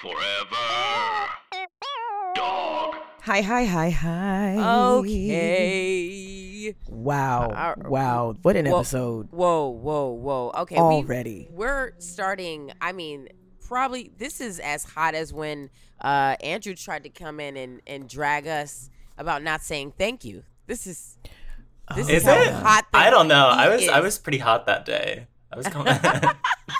Forever. Dog. Hi, hi, hi, hi. Okay. Wow. Uh, wow. What an Whoa, episode. Whoa, whoa, whoa. Okay. we- Already. we're starting. I mean, probably this is as hot as when uh, Andrew tried to come in and, and drag us about not saying thank you. This is. This Is is it? hot. I don't know. I heat was I was pretty hot that day. I was coming.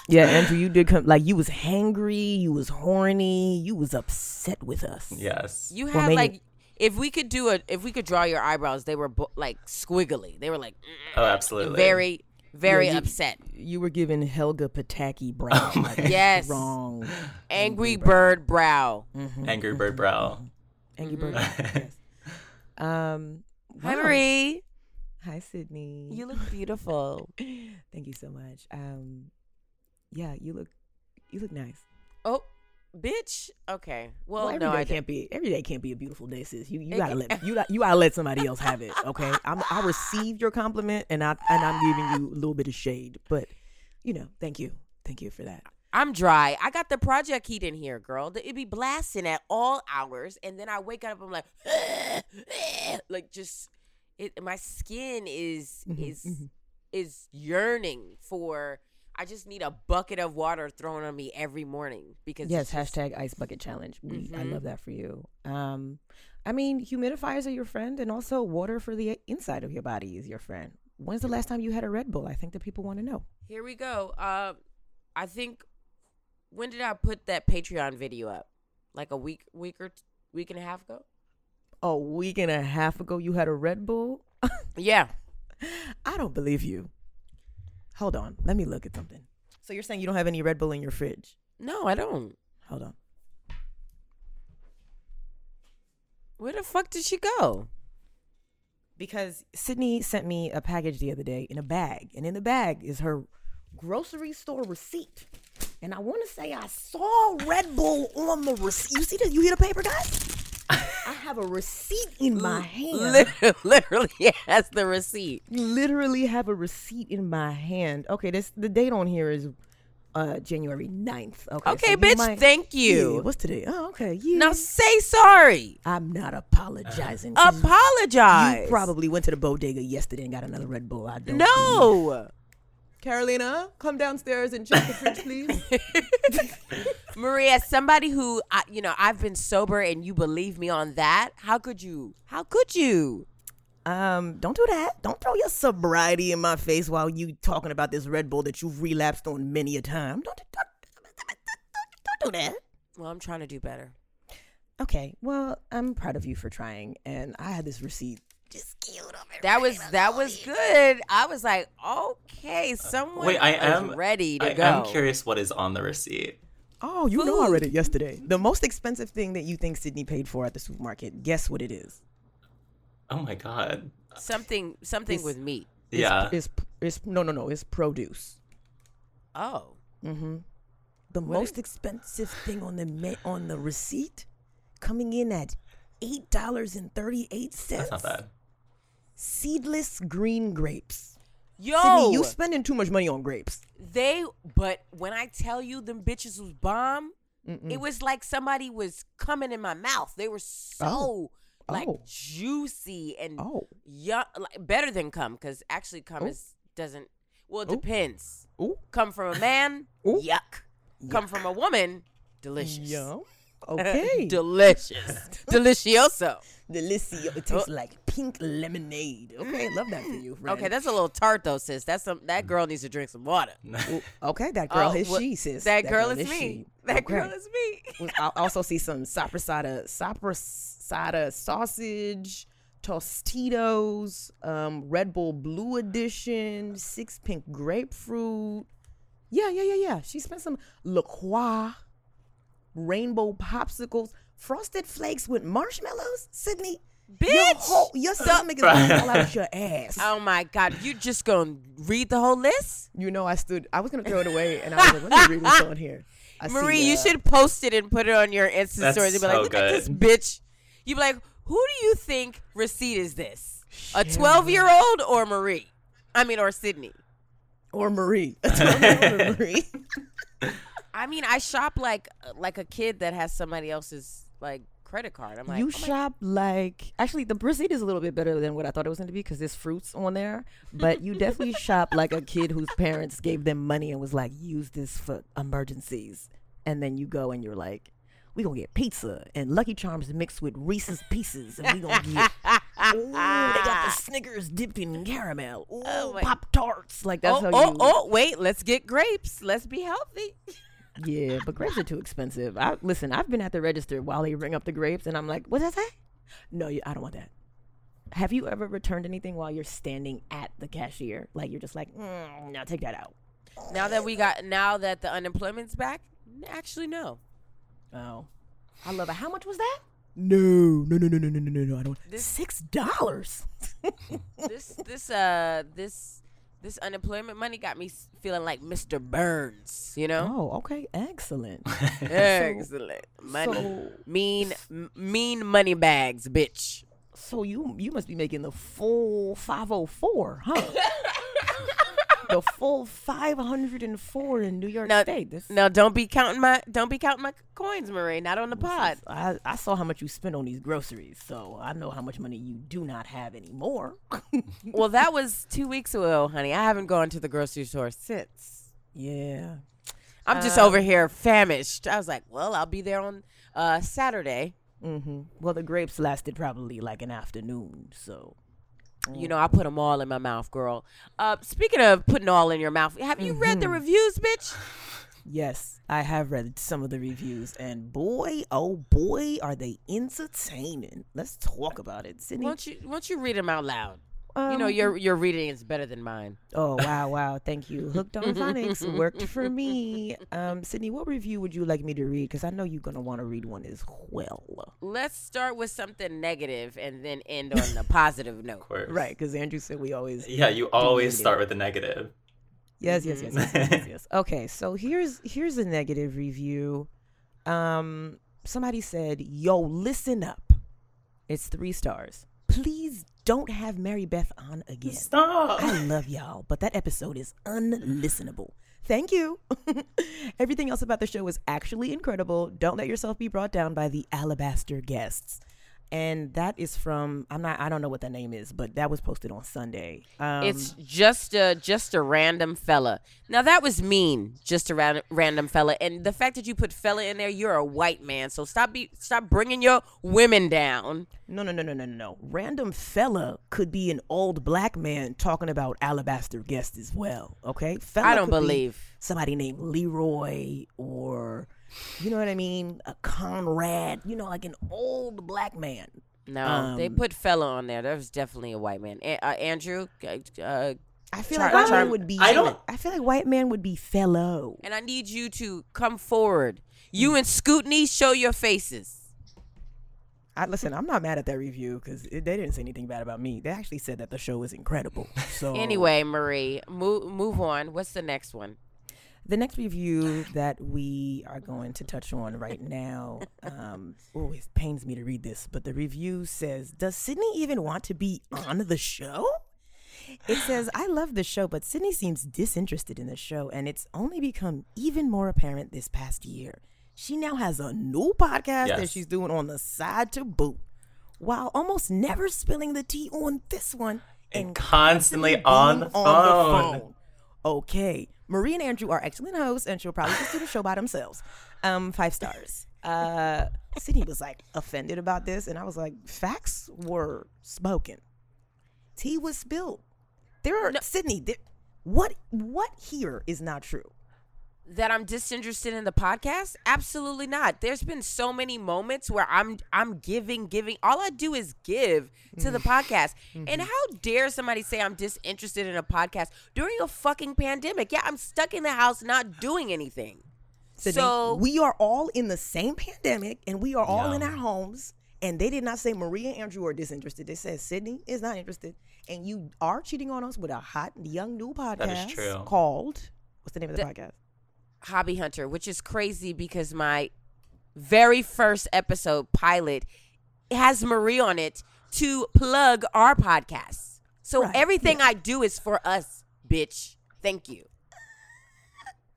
Yeah, Andrew, you did come like you was hangry, you was horny, you was upset with us. yes. You had maybe- like. If we could do a, if we could draw your eyebrows, they were bo- like squiggly. They were like Oh, absolutely. very, very Yeah, you- upset. You were giving Helga Pataki brown. Oh like, Yes. Wrong. Angry bird brow. Mm-hmm. Angry bird brow. Mm-hmm. Angry bird. Mm-hmm. yes. Um Hi, wow. Marie. Hi, Sydnee. You look beautiful. Thank you so much. Um yeah, you look you look nice. Oh, bitch. Okay. Well, every no, day I can't be every day can't be a beautiful day, sis. You you It gotta let you you gotta let somebody else have it. Okay, I'm, I received your compliment, and I and I'm giving you a little bit of shade, but you know, thank you, thank you for that. I'm dry. I got the project heat in here, girl. It'd be blasting at all hours, and then I wake up. And I'm like, like just it. My skin is Mm-hmm, is is yearning for. I just need a bucket of water thrown on me every morning because Yes, just- hashtag ice bucket challenge. We I Mhm. love that for you. Um, I mean, humidifiers are your friend, and also water for the inside of your body is your friend. When's the last time you had a Red Bull? I think that people want to know. Here we go. Uh, I think when did I put that Patreon video up? Like a week, week or t- week and a half ago. A week and a half ago, you had a Red Bull. Yeah. I don't believe you. Hold on, let me look at something. So you're saying you don't have any Red Bull in your fridge? No, I don't. Hold on. Where the fuck did she go? because Sydnee sent me a package the other day in a bag, and in the bag is her grocery store receipt. And I want to say I saw Red Bull on the receipt. You see this? You hear the paper, guys? Have a receipt in my hand. Literally, literally has the receipt. Literally have a receipt in my hand. Okay, this the date on here is uh January 9th. Okay, Okay, so you bitch, might- thank you. Yeah, what's today? Oh, okay. Yeah. Now say sorry. I'm not apologizing. 'cause Apologize. You probably went to the bodega yesterday and got another Red Bull. I don't. no. Carolina, come downstairs and check the fridge, please. Maria, somebody who I, you know, I've been sober and you believe me on that. How could you? How could you? um, don't do that. Don't throw your sobriety in my face while you talking about this Red Bull that you've relapsed on many a time. Don't, don't, don't, don't do that. Well, I'm trying to do better. Okay, well, I'm proud of you for trying, and I had this receipt just queued up. That was that was in. good. I was like, okay, someone Wait, I is am ready to I go. am curious what is on the receipt. Oh, you know Food. I read it yesterday. The most expensive thing that you think Sydnee paid for at the supermarket. Guess what it is? Oh my god. Something something It's- with meat. It's- Yeah. It's, it's no no no. It's produce. Oh. Mm-hmm. The most expensive thing on the me- on the receipt coming in at eight dollars and thirty eight cents. That's not bad. Seedless green grapes. Yo, Sydnee, you spending too much money on grapes. they but when I tell you them bitches was bomb, it was like somebody was coming in my mouth. They were so Oh. like Oh. juicy and Oh. yeah, like, better than cum because actually cum Oh. is doesn't. Well, it Oh. depends. Ooh. Come from a man, Ooh. yuck. Come from a woman, delicious. Yum. Okay. Delicious. Delicioso. Delicioso. It tastes like pink lemonade. Okay, love that for you. Friend. Okay, that's a little tart though, sis. That's some that girl needs to drink some water. Okay. That girl Oh, is what- she, sis. That, girl, is is me. she. That Okay. girl is me. I also see some soppressata, soppressata sausage, Tostitos, um, Red Bull Blue Edition, six pink grapefruit. Yeah, yeah, yeah, yeah. She spent some La Croix, rainbow popsicles, frosted flakes with marshmallows. Sydnee, your, Bitch! whole, your stomach is gonna fall out your ass. Oh my God, you just gonna read the whole list? You know, I stood. I was gonna throw it away, and I was like, "Let me read what's on here." I see, Marie, you uh, should post it and put it on your Insta That's stories and be like, so look at this bitch. You be like, who do you think receipt is this? A 12 year old or Marie? I mean, or Sydnee? or Marie, A twelve-year-old Marie. I mean, I shop like like a kid that has somebody else's like credit card. I'm like, you oh shop like actually the receipt is a little bit better than what I thought it was going to be because there's fruits on there. But you definitely shop like a kid whose parents gave them money and was like, use this for emergencies. And then you go and you're like, we gonna get pizza and Lucky Charms mixed with Reese's Pieces, and we gonna get ooh, they got the Snickers dipped in caramel, oh ooh, Oh Pop Tarts. Like that's oh, how oh, you. oh, wait, let's get grapes. Let's be healthy. Yeah, but grapes are too expensive. I listen. I've been at the register while they ring up the grapes, and I'm like, "What does that say?" No, you, I don't want that. Have you ever returned anything while you're standing at the cashier? Like you're just like, mm, "Now take that out." Now that we got, now that the unemployment's back, actually no. Oh, I love it. How much was that? No, no, no, no, no, no, no, no. I don't. This, Six dollars. this, this, uh, this this unemployment money got me feeling like Mr. Burns. You know, Oh, okay, excellent. excellent money, so- mean, m- mean money bags, bitch. So you you must be making the full five oh four, huh? the full five hundred and four in New York Now, State. This now don't be counting my, don't be counting my coins, Marie. Not on the pod. I, I saw how much you spent on these groceries, so I know how much money you do not have anymore. Well, that was two weeks ago, honey. I haven't gone to the grocery store since. yeah. I'm just Uh, over here famished. I was like, well, I'll be there on uh, Saturday. Mm-hmm. Well, the grapes lasted probably like an afternoon, so. You know, I put them all in my mouth, girl. Uh, speaking of putting all in your mouth, have you read the reviews, bitch? Yes, I have read some of the reviews, and boy, oh boy, are they entertaining. Let's talk about it, Sydnee. Won't you, won't you read them out loud? You know, Um, your your reading is better than mine. Oh wow, wow! Thank you. Hooked on phonics worked for me. Um, Sydnee, what review would you like me to read? Because I know you're gonna want to read one as well. Let's start with something negative and then end on a positive note. Of. Right? Because Andrew said we always. Yeah, you always start with the negative. Yes, yes, yes, yes, yes, yes, yes. Okay, so here's here's a negative review. Um, somebody said, "Yo, listen up." It's three stars. Please don't have Mary Beth on again. Stop. I love y'all, but that episode is unlistenable. Thank you. Everything else about the show is actually incredible. Don't let yourself be brought down by the alabaster guests. And that is from I'm not I don't know what the name is, but that was posted on Sunday. Um, It's just a just a random fella. Now that was mean, just a ran- random fella. And the fact that you put fella in there, you're a white man. So stop be stop bringing your women down. no no no no no no no. Random fella could be an old black man talking about alabaster guest as well. Okay, fella I don't could be believe. somebody named Leroy or you know what I mean, a Conrad. You know, like an old black man. No, they Um, put fella on there. That was definitely a white man. A- uh, Andrew, uh, I feel Char- like white Char- man would be. I don't- I feel like white man would be fellow. and I need you to come forward. You and Scootney, show your faces. I listen. I'm not mad at that review because they didn't say anything bad about me. They actually said that the show was incredible. So Anyway, Marie, move move on. What's the next one? The next review that we are going to touch on right now. Um, oh, it pains me to read this, but the review says, "Does Sydnee even want to be on the show?" It says, "I love the show, but Sydnee seems disinterested in the show, and it's only become even more apparent this past year. She now has a new podcast that she's doing on the side to boot, while almost never spilling the tea on this one." And constantly being on the phone. Okay. Marie and Andrew are excellent hosts, and she'll probably just do the show by themselves. Um, five stars. uh, Sydnee was like offended about this, and I was like, facts were spoken. Tea was spilled. There are Sydnee. There, what what here is not true? That I'm disinterested in the podcast? Absolutely not. There's been so many moments where I'm I'm giving, giving. All I do is give to the mm. podcast. Mm-hmm. And how dare somebody say I'm disinterested in a podcast during a fucking pandemic? Yeah, I'm stuck in the house not doing anything. Sydnee, So we are all in the same pandemic, and we are all in our homes. And they did not say Maria and Andrew are disinterested. They said Sydnee is not interested, and you are cheating on us with a hot young new podcast is true. called what's the name of the podcast? Hobby Hunter, which is crazy because my very first episode pilot has Marie on it to plug our podcast. So Right, everything I do is for us, bitch. Thank you.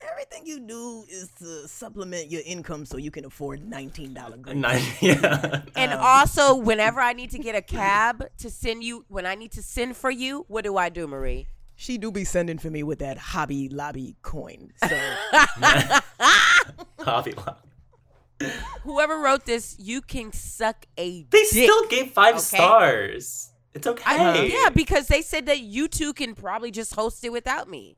Everything you do is to supplement your income so you can afford nineteen dollar Nine, yeah. And um, also, whenever I need to get a cab to send you, when I need to send for you, what do I do, Marie? She do be sending for me with that Hobby Lobby coin. So Hobby Lobby. Whoever wrote this, you can suck a They dick. still gave five Okay. stars. It's okay. I- yeah, because they said that you two can probably just host it without me.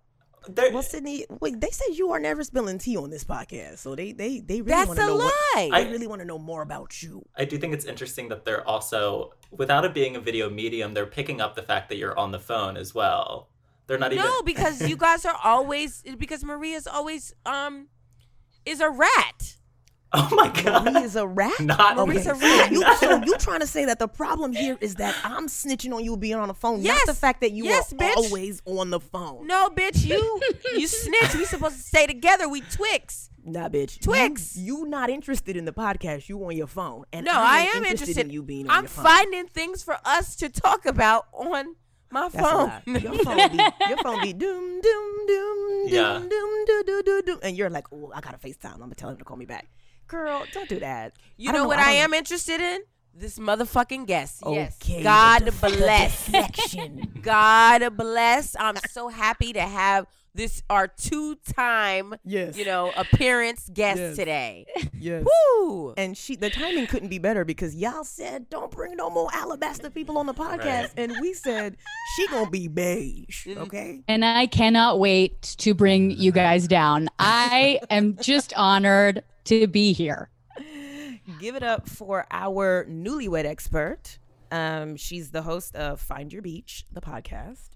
They're- well, Sydnee, wait, they said you are never spilling tea on this podcast, so they they they really That's want to a know what- lie. they really want to know more about you. I do think it's interesting that they're also, without it being a video medium, they're picking up the fact that you're on the phone as well. They're not even. No, because you guys are always because Maria's always um is a rat. Oh my god. Marie is a rat. Not Marie's a rat. you, so you trying to say that the problem here is that I'm snitching on you being on the phone, Yes. not the fact that you Yes, are bitch. always on the phone. No, bitch, you you snitch. We supposed to stay together. We Twix. Nah, bitch. Twix. You, you not interested in the podcast. You on your phone. And No, I, I am interested. in you being on the podcast. I'm your phone. finding things for us to talk about on my That's phone. Your phone be your phone be doom doom doom Yeah. doom doom doo doo doo doo, and you're like, oh, I gotta FaceTime. I'm gonna tell him to call me back. Girl, don't do that. You I know what I, don't am interested in? This motherfucking guest. Yes. Okay, God the def- the bless. God bless. I'm so happy to have this our two time Yes. you know appearance guest Yes. today. yes. Woo! And she, the timing couldn't be better because y'all said don't bring no more alabaster people on the podcast, Right. and we said she gonna be beige. Mm-hmm. Okay. And I cannot wait to bring you guys down. I am just honored to be here. Give it up for our newlywed expert. Um, she's the host of Find Your Beach, the podcast.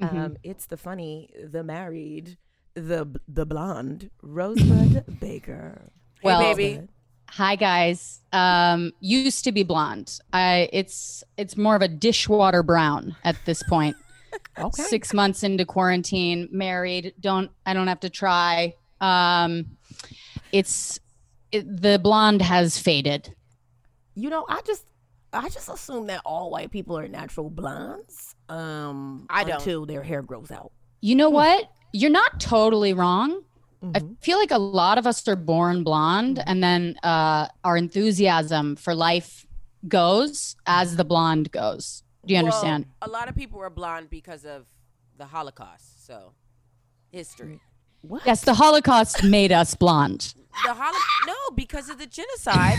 Mm-hmm. Um, it's the funny, the married, the the blonde Rosebud Baker. Well, baby. Hi guys. Um, used to be blonde. I it's it's more of a dishwater brown at this point. Okay. Six months into quarantine, married. Don't I don't have to try. Um, it's it, the blonde has faded. You know, I just I just assume that all white people are natural blondes. Um, I don't. until their hair grows out. You know what? You're not totally wrong. I Mm-hmm. feel like a lot of us are born blonde, and then uh, our enthusiasm for life goes as the blonde goes. Do you Well, understand? a lot of people were blonde because of the Holocaust. So history. What? yes, the Holocaust made us blonde. The holo- no, because of the genocide.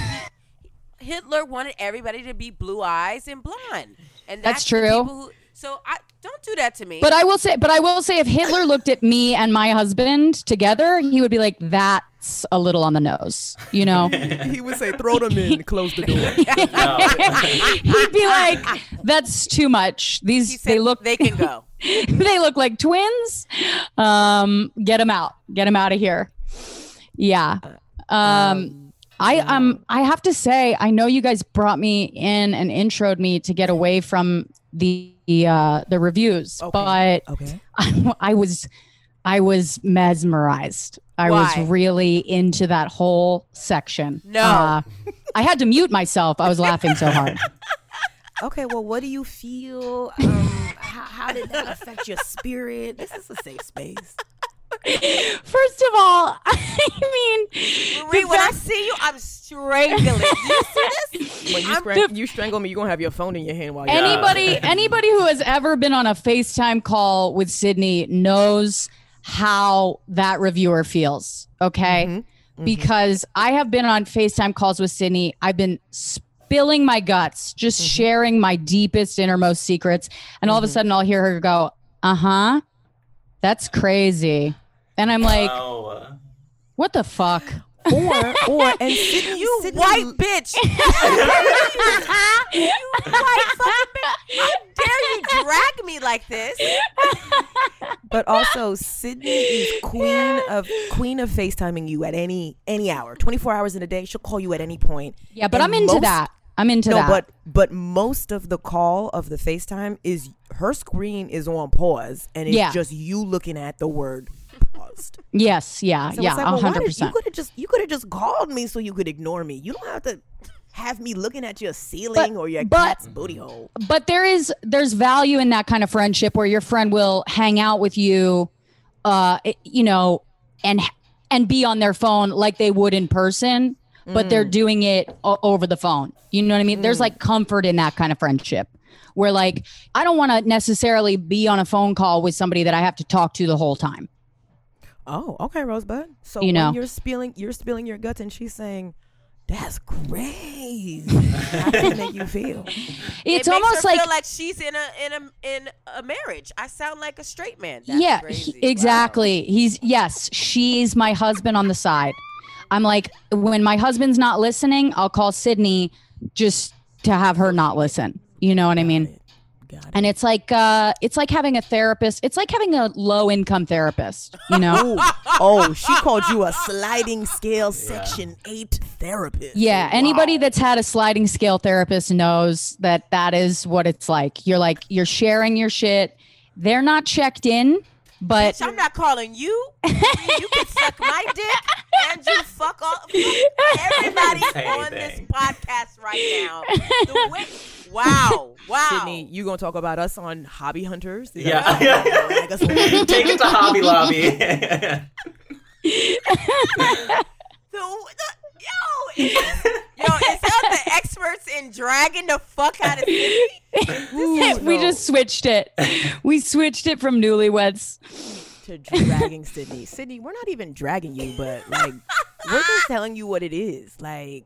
Hitler wanted everybody to be blue eyes and blonde, and That's that's, the true. people who- so I don't do that to me. But I will say, but I will say, if Hitler looked at me and my husband together, he would be like, "That's a little on the nose," you know. he would say, "Throw them in, close the door." He'd be like, "That's too much. These said they look they can go. they look like twins. Um, get them out. Get them out of here. Yeah. Um, I um I have to say I know you guys brought me in and introed me to get away from the uh the reviews, but okay. I, I was I was mesmerized. I Why? was really into that whole section. No. Uh, I had to mute myself. I was laughing so hard. Okay, well, what do you feel? Um, how, how did that affect your spirit? This is a safe space. First of all, I mean, Marie, the when I see you, I'm strangling. Do you see this? When you, I'm you strangle me, you're gonna have your phone in your hand while you're anybody anybody who has ever been on a FaceTime call with Sydnee knows how that reviewer feels. Okay. Mm-hmm. Mm-hmm. because I have been on FaceTime calls with Sydnee. I've been spilling my guts, just mm-hmm. sharing my deepest, innermost secrets. And all of a sudden, I'll hear her go, uh huh, that's crazy. And I'm like, Oh. what the fuck? or or and Sydnee, You Sydnee- white bitch. you white fucking bitch. How dare you drag me like this? but also Sydnee is queen of queen of FaceTiming you at any any hour, twenty four hours in a day. She'll call you at any point. Yeah, but And I'm into most- that. I'm into No, that. but but most of the call of the FaceTime is her screen is on pause and it's Yeah. just you looking at the word paused. yes, yeah, So yeah, it's like, well, why hundred did- You could have just you could have just called me so you could ignore me. You don't have to have me looking at your ceiling or your but- cat's booty hole. But there is there's value in that kind of friendship where your friend will hang out with you, uh, you know, and and be on their phone like they would in person, but they're Mm. doing it o- over the phone. You know what I mean? There's like comfort in that kind of friendship. Where like I don't want to necessarily be on a phone call with somebody that I have to talk to the whole time. Oh, okay, Rosebud. So You when know. you're spilling you're spilling your guts and she's saying, That's crazy. How does it make you feel? It's it makes almost her like feel like she's in a in a in a marriage. I sound like a straight man. That's yeah, crazy. he- exactly. He's yes, she's my husband on the side. I'm like when my husband's not listening, I'll call Sydnee just to have her not listen. You know what I mean? Got it. And it's like uh it's like having a therapist. It's like having a low income therapist, you know? Oh, she called you a sliding scale section eight therapist. Yeah, anybody that's had a sliding scale therapist knows that that is what it's like. You're like you're sharing your shit. They're not checked in, but Bitch, I'm not calling you. you can suck my dick and you fuck all fuck everybody on this podcast right now. The way, wow, wow. Sydnee, you gonna talk about us on Hobby Hunters? Is Yeah. that- Drag us? Take it to Hobby Lobby. The, the, yo, is, yo, is that the experts in dragging the fuck out of Sydnee? we just switched it. We switched it from newlyweds. to dragging Sydnee. Sydnee, we're not even dragging you, but like we're just telling you what it is. Like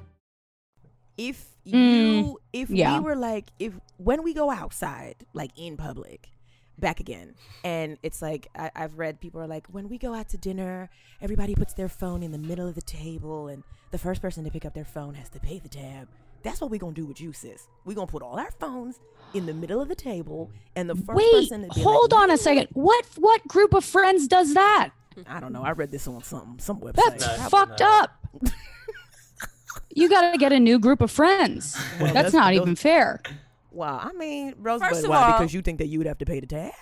If Mm, you if yeah. we were like if when we go outside, like in public, back again, and it's like I, I've read people are like when we go out to dinner, everybody puts their phone in the middle of the table, and the first person to pick up their phone has to pay the tab. That's what we're gonna do with you, sis. We're gonna put all our phones in the middle of the table, and the first Wait, person to hold like, on a second. What what group of friends does that? I don't know. I read this on some some website. That's No, fucked no. up. you got to get a new group of friends. that's, that's- not those- even fair. Wow, I mean, Rosebud, First of why? all- because you think that you would have to pay the tab,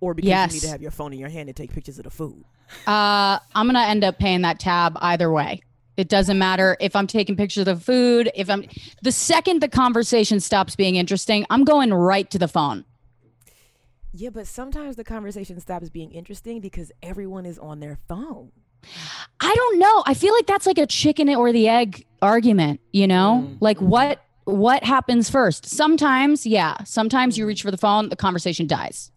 or because Yes. you need to have your phone in your hand to take pictures of the food. Uh, I'm gonna end up paying that tab either way. It doesn't matter if I'm taking pictures of the food. If I'm the second the conversation stops being interesting, I'm going right to the phone. Yeah, but sometimes the conversation stops being interesting because everyone is on their phone. I don't know. I feel like that's like a chicken or the egg argument, you know? Mm-hmm. Like what what happens first? Sometimes, yeah, sometimes you reach for the phone, the conversation dies.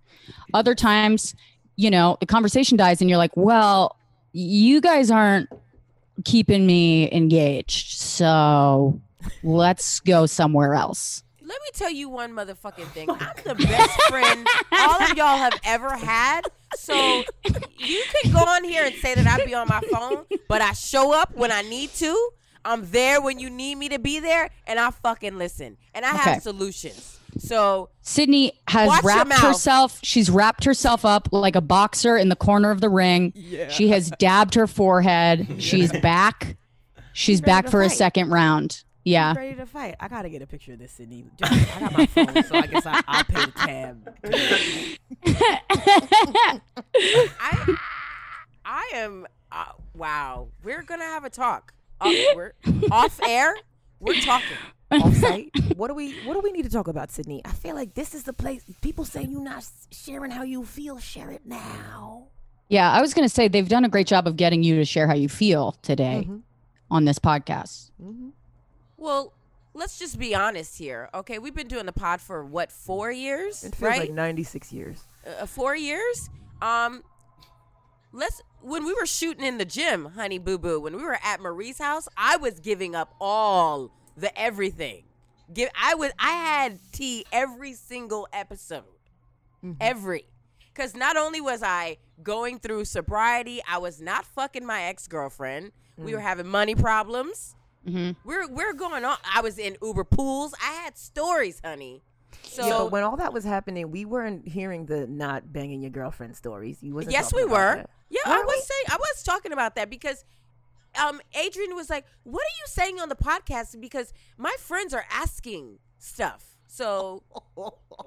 Other times, you know, the conversation dies and you're like, "Well, you guys aren't keeping me engaged. So, let's go somewhere else." Let me tell you one motherfucking thing. I'm the best friend all of y'all have ever had. So you can go on here and say that I be on my phone, but I show up when I need to. I'm there when you need me to be there, and I fucking listen. And I Okay. have solutions. So Sydnee has wrapped herself. She's wrapped herself up like a boxer in the corner of the ring. Yeah. She has dabbed her forehead. She's back. She's ready back to for a second round. Yeah. Ready to fight. I gotta get a picture of this, Sydnee. Just, I got my phone, so I guess I, I'll pay the tab. I, I am. Uh, wow, we're gonna have a talk. off, we're, off air, we're talking. Offsite. what do we What do we need to talk about, Sydnee? I feel like this is the place. People say you're not sharing how you feel. Share it now. Yeah, I was going to say they've done a great job of getting you to share how you feel today Mm-hmm. on this podcast. Well, let's just be honest here. Okay, we've been doing the pod for what four years, It feels right? like 96 years. uh, four years. Um, let's when we were shooting in the gym, honey boo boo. When we were at Marie's house, I was giving up all the everything. Give I was I had tea every single episode, every. Because not only was I going through sobriety, I was not fucking my ex girlfriend. We were having money problems. We're we're going on. I was in Uber pools. I had stories, honey. So yeah, but when all that was happening, we weren't hearing the not banging your girlfriend stories. You wasn't. Yes, we were. that. Yeah, I was we? saying I was talking about that because um Adrian was like, "What are you saying on the podcast?" Because my friends are asking stuff. So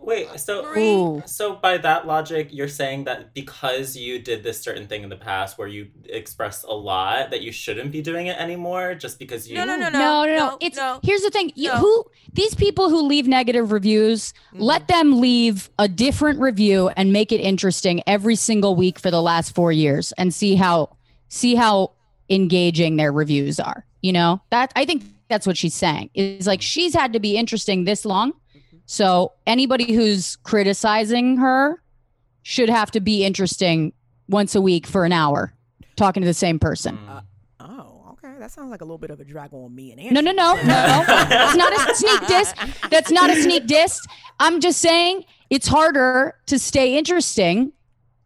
Wait, so Ooh. so by that logic, you're saying that because you did this certain thing in the past where you expressed a lot, that you shouldn't be doing it anymore just because you no, no, no, no, No, no, no. It's no. here's the thing. You, No. who these people who leave negative reviews, mm-hmm. let them leave a different review and make it interesting every single week for the last 4 years and see how see how engaging their reviews are. You know? That I think that's what she's saying. Is like she's had to be interesting this long. So anybody who's criticizing her should have to be interesting once a week for an hour talking to the same person. Mm. Uh, oh, okay. That sounds like a little bit of a drag on me and No, no, no, no, no. That's not a sneak diss. That's not a sneak diss. I'm just saying it's harder to stay interesting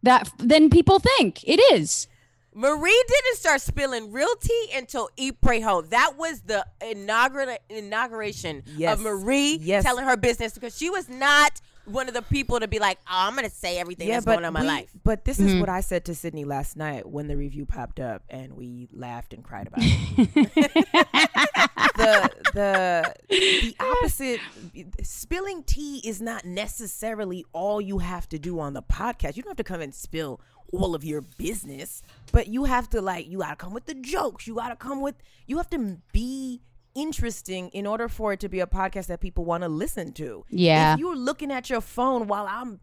that than people think. It is. Marie didn't start spilling real tea until Eat Pray Ho. That was the inaugural inauguration Yes. of Marie Yes. telling her business because she was not one of the people to be like, oh, I'm gonna say everything that's going on in my we- life. But this is what mm-hmm. I said to Sydnee last night when the review popped up, and we laughed and cried about it. the the the opposite. Spilling tea is not necessarily all you have to do on the podcast. You don't have to come and spill all of your business, but you have to like you gotta come with the jokes. You gotta come with you have to be interesting in order for it to be a podcast that people want to listen to. Yeah. If you're looking at your phone while I'm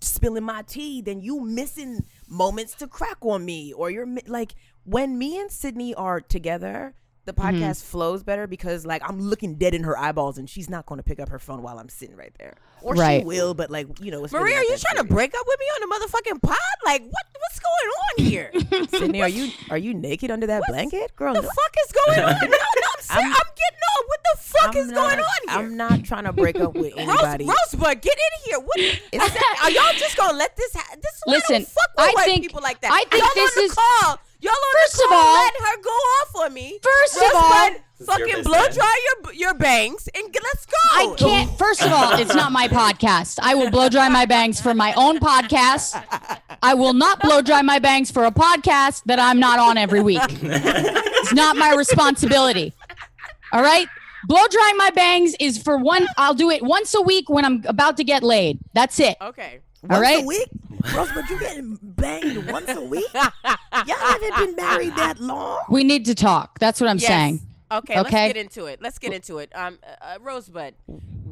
spilling my tea, then you missing moments to crack on me, or you're like when me and Sydnee are together. The Mm-hmm. podcast flows better because, like, I'm looking dead in her eyeballs, and she's not going to pick up her phone while I'm sitting right there, or Right. she will, but like, you know, really are you trying to break up with me on the motherfucking pod? Like, what what's going on here? Sydnee, are you are you naked under that blanket, girl? What the no. fuck is going on? No, no, I'm, saying, I'm, getting on. What the fuck I'm is going on here? I'm not trying to break up with Rose, anybody. Rosebud, get in here. What is that? Are y'all just gonna let this happen? This why I don't Listen, fuck with I white think- people like that. I think y'all this on the is- call. Y'all on First the of all- letting her go off on me. First of all- This fucking blow dry your your bangs and get, let's go. I can't. First of all, it's not my podcast. I will blow dry my bangs for my own podcast. I will not blow dry my bangs for a podcast that I'm not on every week. It's not my responsibility. All right? Blow drying my bangs is for one, I'll do it once a week when I'm about to get laid. That's it. Okay. Once right. a week, Rosebud, you getting banged once a week? Y'all haven't been married that long. We need to talk. That's what I'm Yes. saying. Okay, okay, let's get into it. Let's get into it. Um, uh, uh, Rosebud.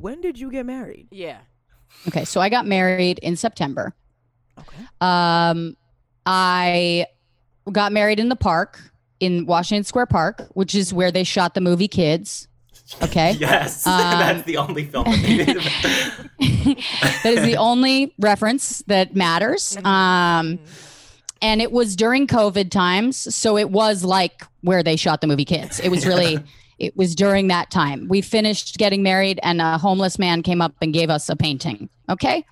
When did you get married? Yeah. Okay, so I got married in September. Okay. Um, I got married in the park in Washington Square Park, which is where they shot the movie Kids. Okay. Yes, Um, that's the only film. that that is the only reference that matters. Um, and it was during COVID times, so it was like where they shot the movie Kids. It was really, it was during that time. We finished getting married, and a homeless man came up and gave us a painting. Okay,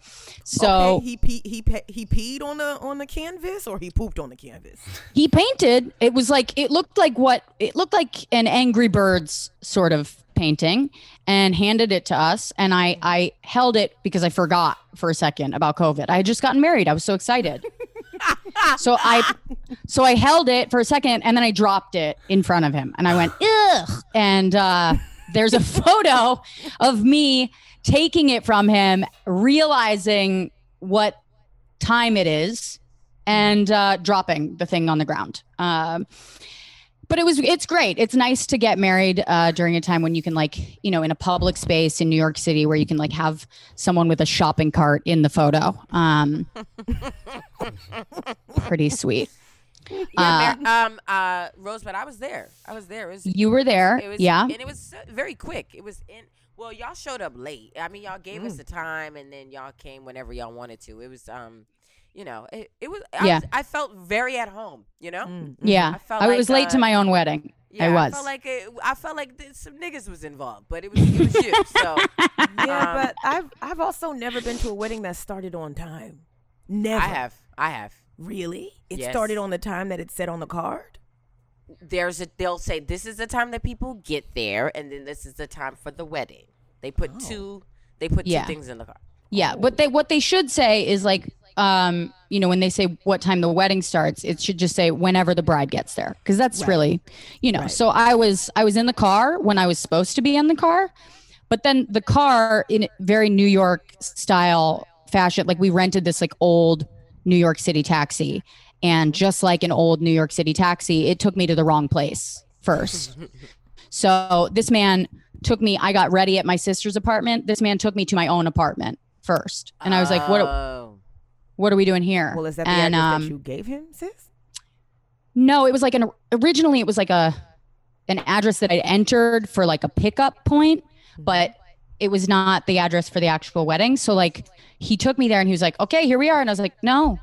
so okay, he pee, he pe- he peed on the on the canvas or he pooped on the canvas. he painted. It was like it looked like what it looked like an Angry Birds sort of painting, and handed it to us. And I I held it because I forgot for a second about COVID. I had just gotten married. I was so excited. so I so I held it for a second and then I dropped it in front of him and I went ugh and uh, there's a photo of me taking it from him realizing what time it is and uh, dropping the thing on the ground um, but it was it's great. It's nice to get married uh, during a time when you can like you know in a public space in New York City where you can like have someone with a shopping cart in the photo. Um, pretty sweet. Yeah, Mar- um, uh, Rosebud, I was there. I was there. It was, You were there, It was, yeah. and it was uh, very quick. It was in. Well, y'all showed up late. I mean, y'all gave Mm. us the time, and then y'all came whenever y'all wanted to. It was, um, you know, it, it was. I Yeah. was, I felt very at home. You know. Mm. Yeah, I felt I like, was late to uh, my own wedding. Yeah, I was. felt like it, I felt like th- some niggas was involved, but it was it was you. So Yeah, Um, but I've I've also never been to a wedding that started on time. Never. I have, I have. Really? It Yes. started on the time that it said on the card? There's a. They'll say this is the time that people get there, and then this is the time for the wedding. They put two. They put Yeah. two things in the car. Yeah, but they what they should say is like um you know when they say what time the wedding starts it should just say whenever the bride gets there because that's really you know so i was i was in the car when i was supposed to be in the car but then the car in very new york style fashion like we rented this like old new york city taxi and just like an old new york city taxi it took me to the wrong place first. So this man took me i got ready at my sister's apartment. This man took me to my own apartment first and i was like what. What are we doing here? Well, is that the and address um that you gave him, sis? no it was like an originally it was like a an address that i'd entered for like a pickup point but it was not the address for the actual wedding. So like he took me there and he was like okay here we are. And i was like no.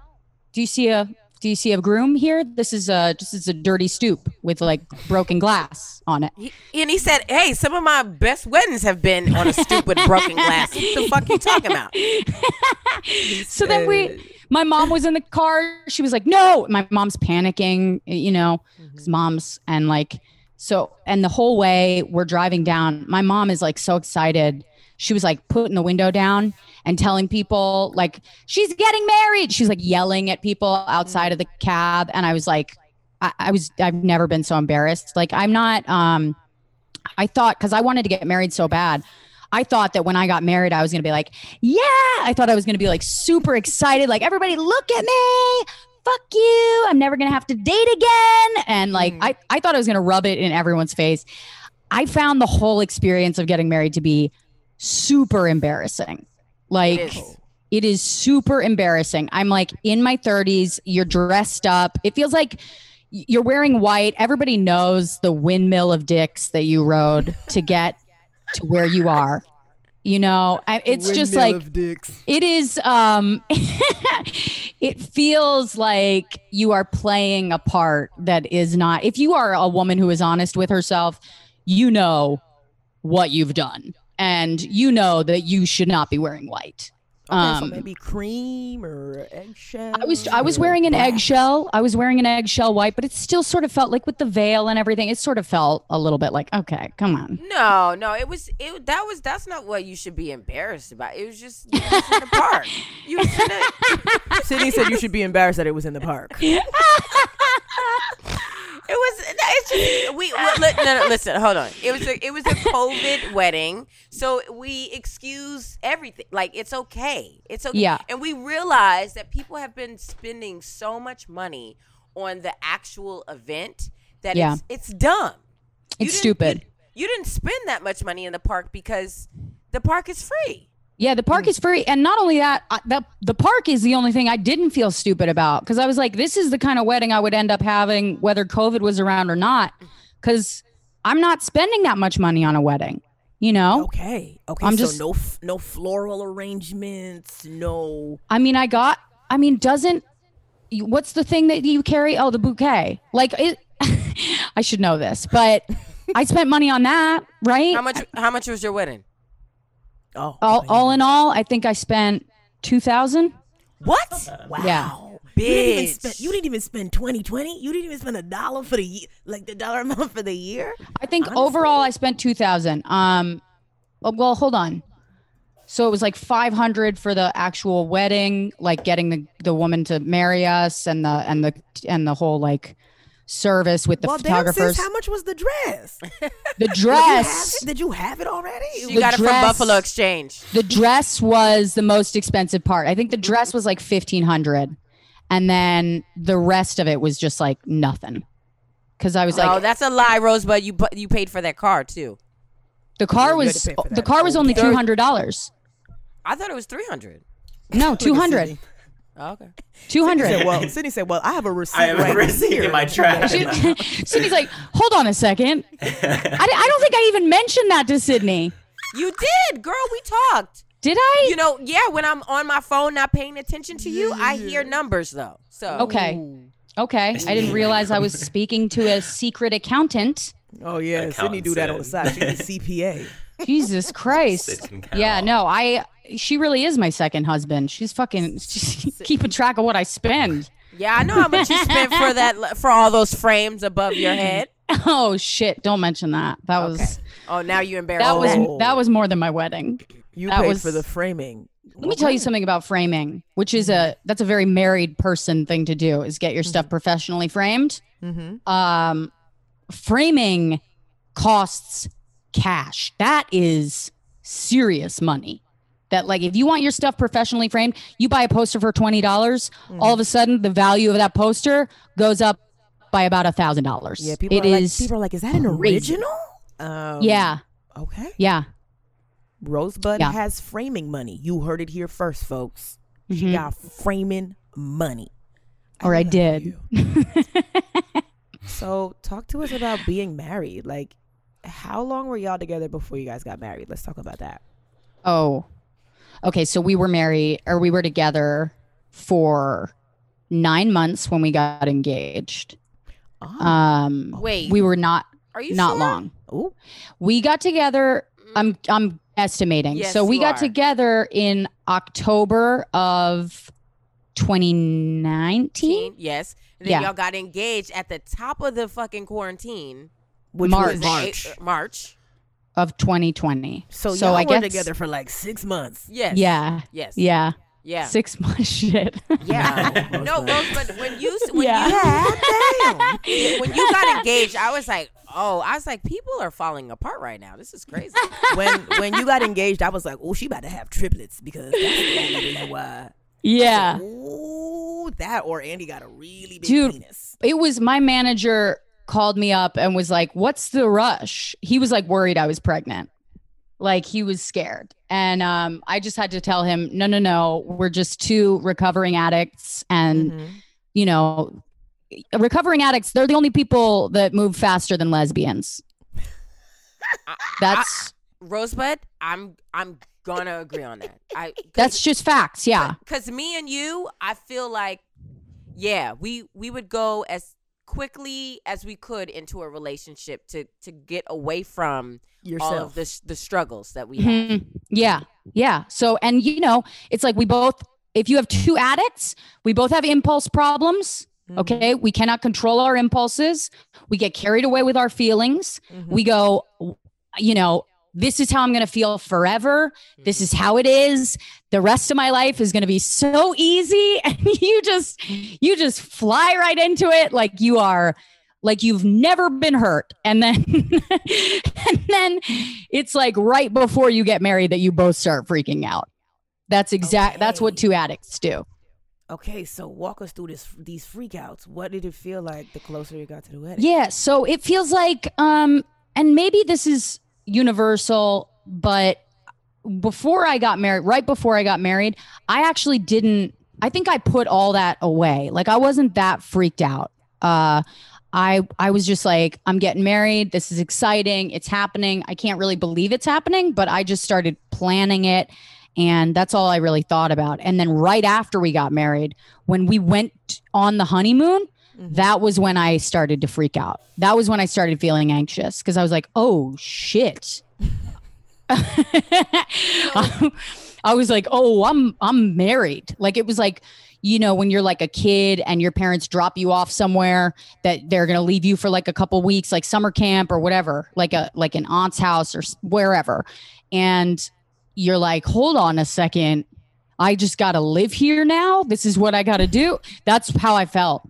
Do you see a do you see a groom here? This is a just is a dirty stoop with like broken glass on it. He, and he said, "Hey, some of my best weddings have been on a stoop with broken glass. What the fuck are you talking about?" so then we my mom was in the car. She was like no. My mom's panicking you know mm-hmm. 'cause moms and like so and the whole way we're driving down my mom is like so excited she was like putting the window down and telling people like she's getting married she's like yelling at people outside of the cab and i was like I, I was i've never been so embarrassed like i'm not um i thought because i wanted to get married so bad I thought that when I got married, I was going to be like, yeah. I thought I was going to be like super excited. Like, everybody, look at me. Fuck you. I'm never going to have to date again. And like, I, I thought I was going to rub it in everyone's face. I found the whole experience of getting married to be super embarrassing. Like, It is. it is super embarrassing. I'm like in my 30s, you're dressed up. It feels like you're wearing white. Everybody knows the windmill of dicks that you rode to get to where you are. You know, I, it's just like it is um it feels like you are playing a part that is not if you are a woman who is honest with herself, you know what you've done and you know that you should not be wearing white. Okay, so Um, maybe cream or eggshell. I was I was wearing an wax. eggshell. I was wearing an eggshell white, but it still sort of felt like with the veil and everything, it sort of felt a little bit like, okay, come on. No, no, it was it. That was that's not what you should be embarrassed about. It was just you was in the park. You was in the, Sydnee said you should be embarrassed that it was in the park. It was. It's just we. no, no, listen, hold on. It was a. It was a COVID wedding, so we excuse everything. Like it's okay. It's okay. Yeah. And we realize that people have been spending so much money on the actual event that Yeah. it's it's dumb. You It's stupid. You, you didn't spend that much money in the park because the park is free. Yeah, the park hmm. is free, and not only that, I, the the park is the only thing I didn't feel stupid about because I was like, this is the kind of wedding I would end up having whether COVID was around or not, mm-hmm. because I'm not spending that much money on a wedding, you know. Okay. Okay. I'm so just- no f- no floral arrangements. No. I mean, I got. I mean, doesn't what's the thing that you carry? Oh, the bouquet. Like it. I should know this, but I spent money on that, right? How much? How much was your wedding? Oh. all, okay. all in all, I think I spent two thousand. What? Wow. Yeah. You didn't even Bitch. spend. You didn't even spend twenty twenty. You didn't even spend a dollar for the year, like the dollar amount for the year. I think Honestly. overall I spent two thousand. Um, oh, well, hold on. So it was like five hundred for the actual wedding, like getting the the woman to marry us, and the and the and the whole like service with the well, photographers. Damn, sis, how much was the dress? the Did you have dress, it? Did you have it already? You The got it from Buffalo Exchange. the dress was the most expensive part. I think the dress was like fifteen hundred, and then the rest of it was just like nothing. because I was no, like, "Oh, that's a lie, Rosebud. You you paid for that car too. the car you was to pay for the car was only two hundred dollars. I thought it was three hundred. No, Look at two hundred. Sydnee. Oh, okay. 200. Sydnee said, well, Sydnee said, well, I have a receipt I have right a receipt here. in my trash. Sydnee's like, hold on a second. I, I don't think I even mentioned that to Sydnee. You did, girl. We talked. Did I? You know, yeah. When I'm on my phone, not paying attention to you, I hear numbers though. So okay. Okay. I didn't realize I was speaking to a secret accountant. Oh, yeah. Sydnee do that on the side. She's a CPA. Jesus Christ. Sid can count. Yeah, no, I she really is my second husband. She's fucking she's keeping track of what I spend. yeah, I know how much you spent for that for all those frames above your head. Oh shit, don't mention that. That was Oh, now you embarrassed. that was Oh. that was more than my wedding. You That paid was- for the framing. Let me tell you something about framing, which is a that's a very married person thing to do is get your stuff professionally framed. Mm-hmm. Um framing costs cash. That is serious money. That like if you want your stuff professionally framed, you buy a poster for twenty dollars. All of a sudden, the value of that poster goes up by about a thousand dollars. Yeah, people It are is- like, people are like, is that an crazy. original? Um, yeah, Okay. yeah. Rosebud Yeah. has framing money. You heard it here first, folks. She Mhm. got framing money. Or I did. So, talk to us about being married. Like, how long were y'all together before you guys got married? Let's talk about that. Oh, okay. So we were married, or we were together for nine months when we got engaged. Oh, Um, Wait. we were not Are you not sure? long. Ooh. We got together. I'm I'm estimating. Yes, so we got are. together in October of 2019. Yes. And then Yeah. y'all got engaged at the top of the fucking quarantine. Which March. was March. eight- March. Of 2020. So, so y'all I were guess together for like six months. Yes. yeah, Yes. yeah, Yeah. six months. Shit. Yeah. No, Rosebud. Rosebud, when you when Yeah. you when you got engaged, I was like, oh, I was like, people are falling apart right now. This is crazy. when when you got engaged, I was like, oh, she about to have triplets because that's the only reason why. yeah. Ooh, that or Andy got a really big Dude. penis. it was my manager called me up and was like, "What's the rush?" He was like worried I was pregnant. Like he was scared. And um I just had to tell him, "No, no, no. We're just two recovering addicts and Mhm. you know, recovering addicts, they're the only people that move faster than lesbians." That's Rosebud, I'm I'm gonna agree on that. I that's just facts. Yeah. because me and you, I feel like, yeah, we we would go as quickly as we could into a relationship to to get away from all Yourself. of the the struggles that we have. Mhm. Yeah. Yeah. So, and you know, it's like we both, if you have two addicts, we both have impulse problems. Mm-hmm. Okay. We cannot control our impulses. We get carried away with our feelings. Mhm. We go, you know, this is how I'm going to feel forever. This is how it is. The rest of my life is going to be so easy. And you just, you just fly right into it like you are, like you've never been hurt. And then, and then it's like right before you get married that you both start freaking out. That's exact. That's what two addicts do. Okay, so walk us through this these freakouts. What did it feel like the closer you got to the wedding? Yeah, so it feels like um and maybe this is universal, but before I got married, right before I got married, I actually didn't I think I put all that away. Like I wasn't that freaked out. Uh I I was just like I'm getting married. This is exciting. It's happening. I can't really believe it's happening, but I just started planning it and that's all I really thought about. And then right after we got married, when we went on the honeymoon, that was when I started to freak out. That was when I started feeling anxious because I was like, oh shit. Um, I was like, oh, I'm I'm married. Like it was like, you know, when you're like a kid and your parents drop you off somewhere that they're gonna leave you for like a couple weeks, like summer camp or whatever, like a like an aunt's house or wherever, and you're like, hold on a second. I just got to live here now. This is what I got to do. That's how I felt.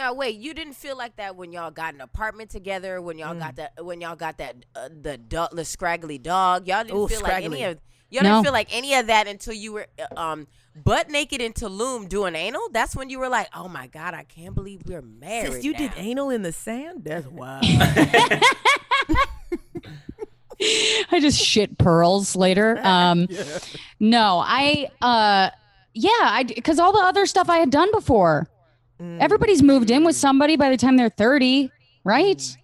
Now wait, you didn't feel like that when y'all got an apartment together, when Mm. y'all got that when y'all got that uh, the dog, the scraggly dog. Y'all didn't Ooh, feel like any of You No. didn't feel like any of that until you were uh, um butt naked in Tulum doing anal. That's when you were like, "Oh my god, I can't believe we're married." Sis, you did anal in the sand? That's wild. I just shit pearls later. Um, no, I, uh, yeah, I, because all the other stuff I had done before. Everybody's moved in with somebody by the time they're 30, right?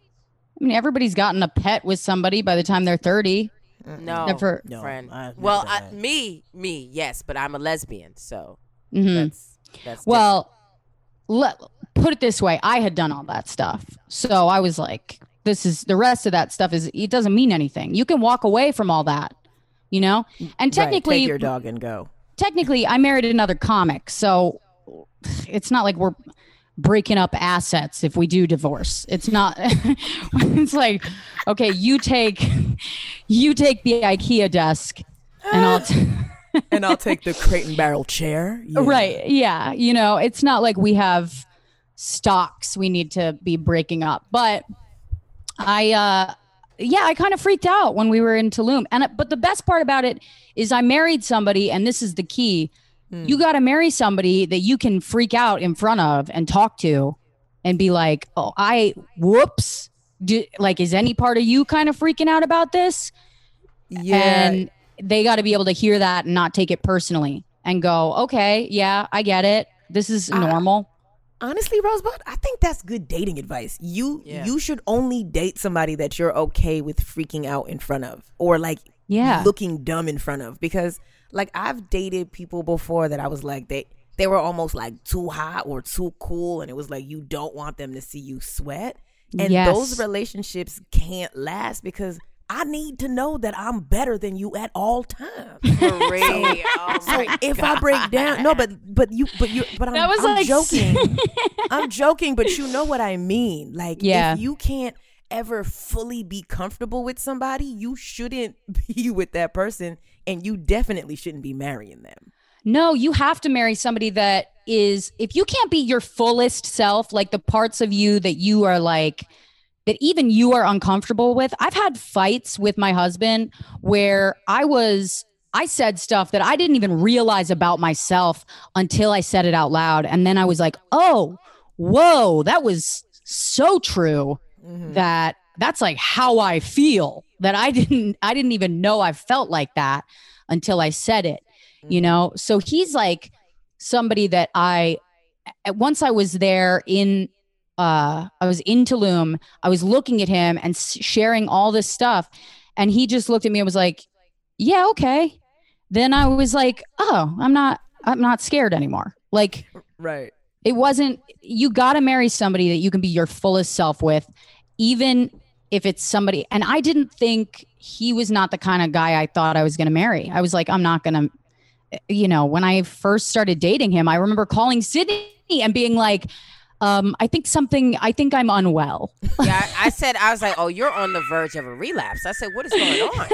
I mean, everybody's gotten a pet with somebody by the time they're 30. No, Never- No, friend. I've well, I, me, me, yes, but I'm a lesbian, so Mhm. that's that's Well, let, put it this way I had done all that stuff. So I was like, this is the rest of that stuff is, it doesn't mean anything. You can walk away from all that, you know? And Right, technically, take your dog and go. technically I married another comic, so it's not like we're breaking up assets if we do divorce. It's not it's like okay, you take you take the IKEA desk and I'll t- and I'll take the crate and barrel chair. Yeah. right. Yeah, you know, it's not like we have stocks we need to be breaking up. But I uh yeah, I kind of freaked out when we were in Tulum. And but the best part about it is I married somebody and this is the key. You mm. got to marry somebody that you can freak out in front of and talk to and be like, "Oh, I whoops." Do, like is any part of you kind of freaking out about this? Yeah. And they got to be able to hear that and not take it personally and go, "Okay, yeah, I get it. This is normal." honestly, Rosebud, I think that's good dating advice. You Yeah. you should only date somebody that you're okay with freaking out in front of or like Yeah. looking dumb in front of because like I've dated people before that I was like they they were almost like too hot or too cool and it was like you don't want them to see you sweat. And Yes. those relationships can't last because I need to know that I'm better than you at all times. For real. Oh So my if I break down, no, but but you, but you, but I'm, That was I'm like- joking. I'm joking, but you know what I mean. Like, Yeah. if you can't ever fully be comfortable with somebody, you shouldn't be with that person, and you definitely shouldn't be marrying them. No, you have to marry somebody that is, if you can't be your fullest self, like the parts of you that you are like, that even you are uncomfortable with. I've had fights with my husband where I was, I said stuff that I didn't even realize about myself until I said it out loud. And then I was like, oh, whoa, that was so true mm-hmm. that that's like how I feel that I didn't, I didn't even know I felt like that until I said it you know? So he's like somebody that i once i was there in uh i was in tulum i was looking at him and sharing all this stuff and he just looked at me and was like yeah okay. Then i was like oh i'm not i'm not scared anymore. Like Right. it wasn't you got to marry somebody that you can be your fullest self with even if it's somebody and i didn't think he was not the kind of guy i thought i was going to marry i was like i'm not going to you know when i first started dating him i remember calling sydnee and being like um i think something i think i'm unwell Yeah, I, I said I was like, "Oh, you're on the verge of a relapse." I said, "What is going on?"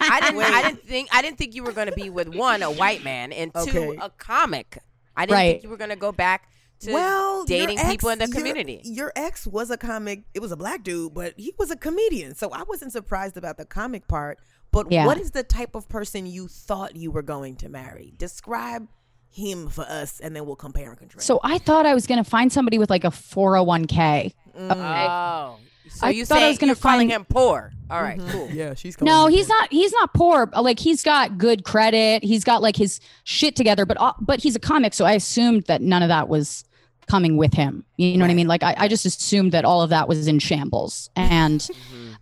I didn't. I didn't think. I didn't think you were going to be with one a white man and two Okay. a comic. I didn't Right. think you were going to go back to well, your dating people in the ex- your- community. Your, ex was a comic. It was a black dude, but he was a comedian. So I wasn't surprised about the comic part. But Yeah. what is the type of person you thought you were going to marry? Describe him for us, and then we'll compare and contrast. so i thought i was going to find somebody with like a 401k Oh, so I you thought I was gonna you're find- him poor? All right, cool. yeah, she's coming. No, he's not. He's not poor. Like he's got good credit. He's got like his shit together. But uh, but he's a comic, so I assumed that none of that was coming with him. You know what I mean? Like I, I just assumed that all of that was in shambles, and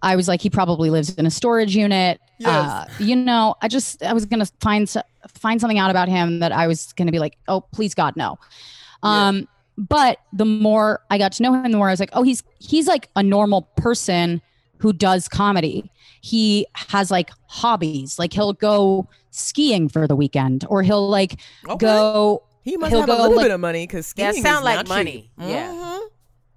I was like, he probably lives in a storage unit. Uh, you know, I just I was gonna find find something out about him that I was gonna be like, oh please God no. Um, but the more I got to know him, the more I was like, oh, he's he's like a normal person who does comedy. He has like hobbies, like he'll go skiing for the weekend, or he'll like Okay. go. He must he'll have a little like- bit of money because Yeah, skiing sound is like not money. cheap. Yeah.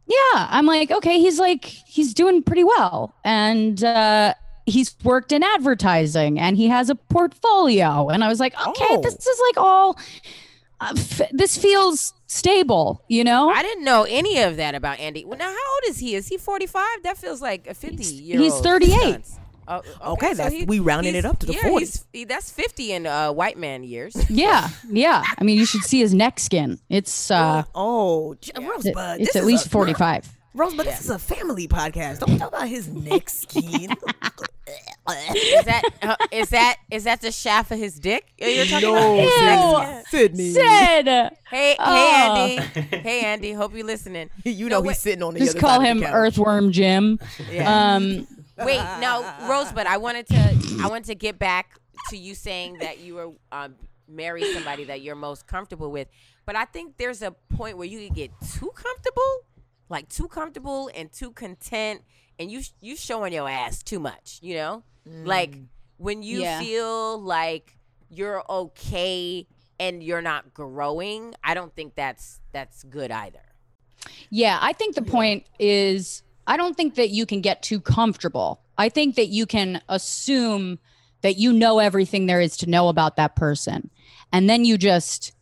Yeah, I'm like, okay, he's like he's doing pretty well, and uh, he's worked in advertising, and he has a portfolio, and I was like, okay, Oh. this is like all. Uh, f- this feels stable, you know. I didn't know any of that about Andy. Well, now how old is he? Is he 45? That feels like a 50 year old. he's 38. Oh, Okay, so that's- we rounding it up to the yeah, 40s. he- that's fifty in uh, white man years. Yeah, yeah. I mean, you should see his neck skin. It's uh, oh, J- Rosebud. it's this at is least a- forty five. Rosebud, this is a family podcast. Don't talk about his neck skin. Is that uh, is that is that the shaft of his dick you're talking no, about? Sydnee. Sydnee. Sid, Hey, Oh. hey, Andy. Hey, Andy. Hope you're listening. You know wait- he's sitting on the just other call side of him the couch. Earthworm Jim. Yeah. Um, Wait, no, Rosebud. I wanted to. I wanted to get back to you saying that you were um, marry somebody that you're most comfortable with, but I think there's a point where you can get too comfortable, like too comfortable and too content, and you you showing your ass too much. You know, like when you Yeah. feel like you're okay and you're not growing. I don't think that's that's good either. Yeah, I think the point is I don't think that you can get too comfortable. I think that you can assume that you know everything there is to know about that person. And then you just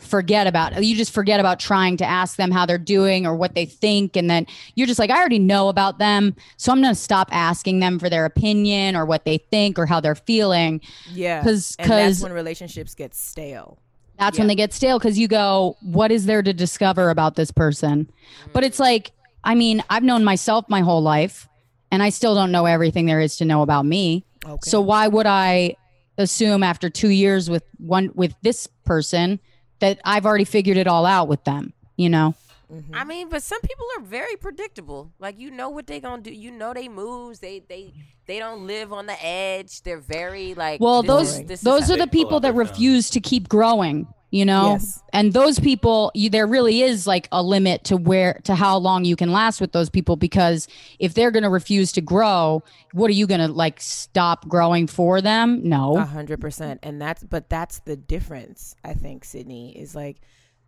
forget about you just forget about trying to ask them how they're doing or what they think and then you're just like I already know about them, so I'm going to stop asking them for their opinion or what they think or how they're feeling. yeah cuz that's when relationships get stale. That's when they get stale because you go, what is there to discover about this person? But it's like, I mean, I've known myself my whole life and I still don't know everything there is to know about me. Okay. So why would I assume after two years with one with this person that I've already figured it all out with them? You know? Mm-hmm. I mean, but some people are very predictable. Like you know what they gonna do. You know they moves. They they they don't live on the edge. They're very like. Well, this those is- this those are the people that refuse to keep growing. You know, Yes. and those people, you, there really is like a limit to where to how long you can last with those people because if they're going to refuse to grow, what are you going to like stop growing for them? No. A hundred percent, and that's but that's the difference. I think Sydney is like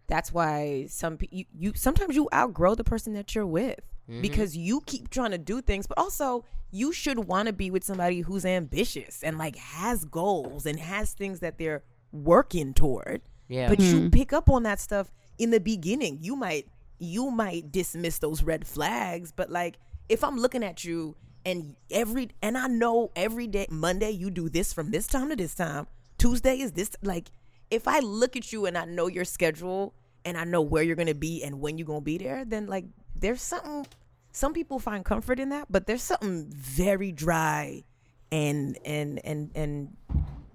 that's why some pe- you, you sometimes you outgrow the person that you're with mm-hmm. because you keep trying to do things, but also you should want to be with somebody who's ambitious and like has goals and has things that they're working toward. Yeah. But you hmm. pick up on that stuff in the beginning. You might you might dismiss those red flags, but like if I'm looking at you and every and I know every day Monday you do this from this time to this time, Tuesday is this like if I look at you and I know your schedule and I know where you're going to be and when you're going to be there, then like there's something some people find comfort in that, but there's something very dry and and and and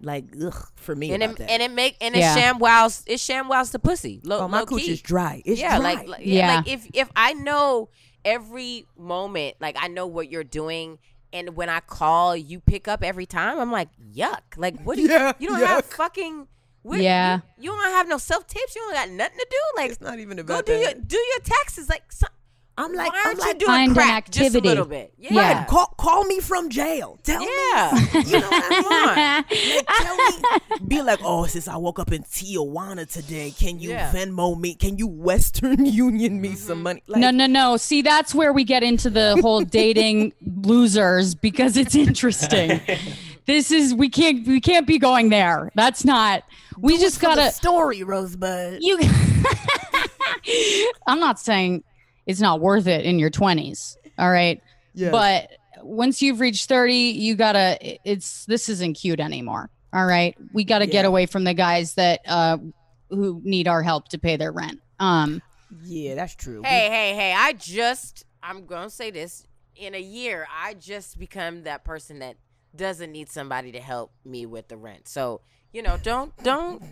like ugh for me and about it, that. and it make and Yeah. it sham wows it sham wows the pussy. Low, oh, my cooch is dry. It's yeah, dry. like, like Yeah. like if if I know every moment, like I know what you're doing, and when I call, you pick up every time. I'm like, yuck! Like what? Do you, Yeah, you don't have fucking. What, Yeah. You, you don't have no self tips. You don't got nothing to do. Like It's not even about go about do that. your do your taxes. Like so, I'm like, why I'm aren't like, you doing Find an crack just a activity. little bit? Yeah. Yeah. call call me from jail. Tell Yeah. me, you know what I? Like, tell me, be like, oh, since I woke up in Tijuana today, can you Yeah. Venmo me? Can you Western Union me some mm-hmm. money? Like, no, no, no. See, that's where we get into the whole dating losers because it's interesting. this is we can't we can't be going there. That's not. We do just gotta. story, Rosebud. You. I'm not saying it's not worth it in your 20s. All right. Yes. But once you've reached 30, you gotta. It's this isn't cute anymore. All right. We gotta get away from the guys that uh who need our help to pay their rent. Um. yeah, that's true. Hey, hey, hey! I just I'm gonna say this. In a year, I just become that person that doesn't need somebody to help me with the rent. So you know, don't don't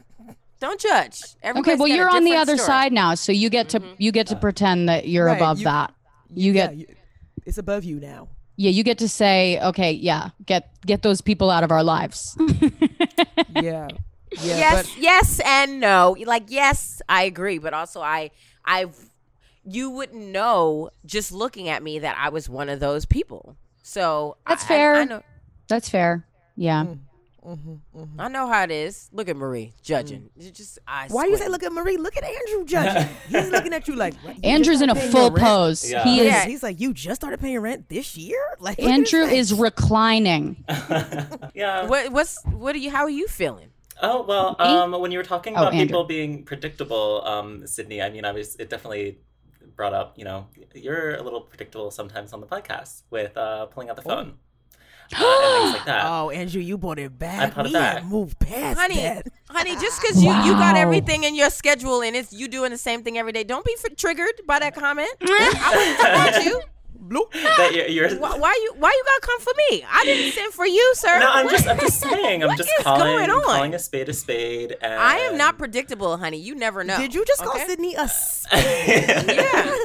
don't judge. Okay, well you're on the other story. side now, so you get to mm-hmm. you get to pretend that you're Right, above you- that. You yeah, get you- it's above you now. yeah, you get to say, okay, yeah, get get those people out of our lives. Yeah, yeah. yes, yes, and no. Like yes, I agree, but also I I've you wouldn't know just looking at me that I was one of those people. So That's I- I- fair. I, know That's fair. Yeah. Mm. I know how it is. Look at Marie judging. You just I Why do you say look at Marie? Look at Andrew judging. He's looking at you like what, you Andrew's in a full pose. Yeah. He is Yeah, he's like, you just started paying rent this year. Like look at his Andrew face. is reclining. yeah. What what's what are you? How are you feeling? Oh well, um, when you were talking Oh, about Andrew. people being predictable, um, Sydnee, I mean, I was it definitely brought up. You know, you're a little predictable sometimes on the podcast with uh, pulling out the phone. uh, and things like that. Oh, Andrew, you brought it back. I brought it we back. had moved past honey, that. honey, just because you, you got everything in your schedule and it's you doing the same thing every day, don't be f- triggered by that comment. I wouldn't come at you. that you're, you're Why, why you why you gotta come for me? I didn't send for you, sir. no, I'm just, I'm just saying. I'm What just calling, going on? calling a spade a spade. And I am not predictable, honey. You never know. Did you just call Sydnee a spade? Yeah.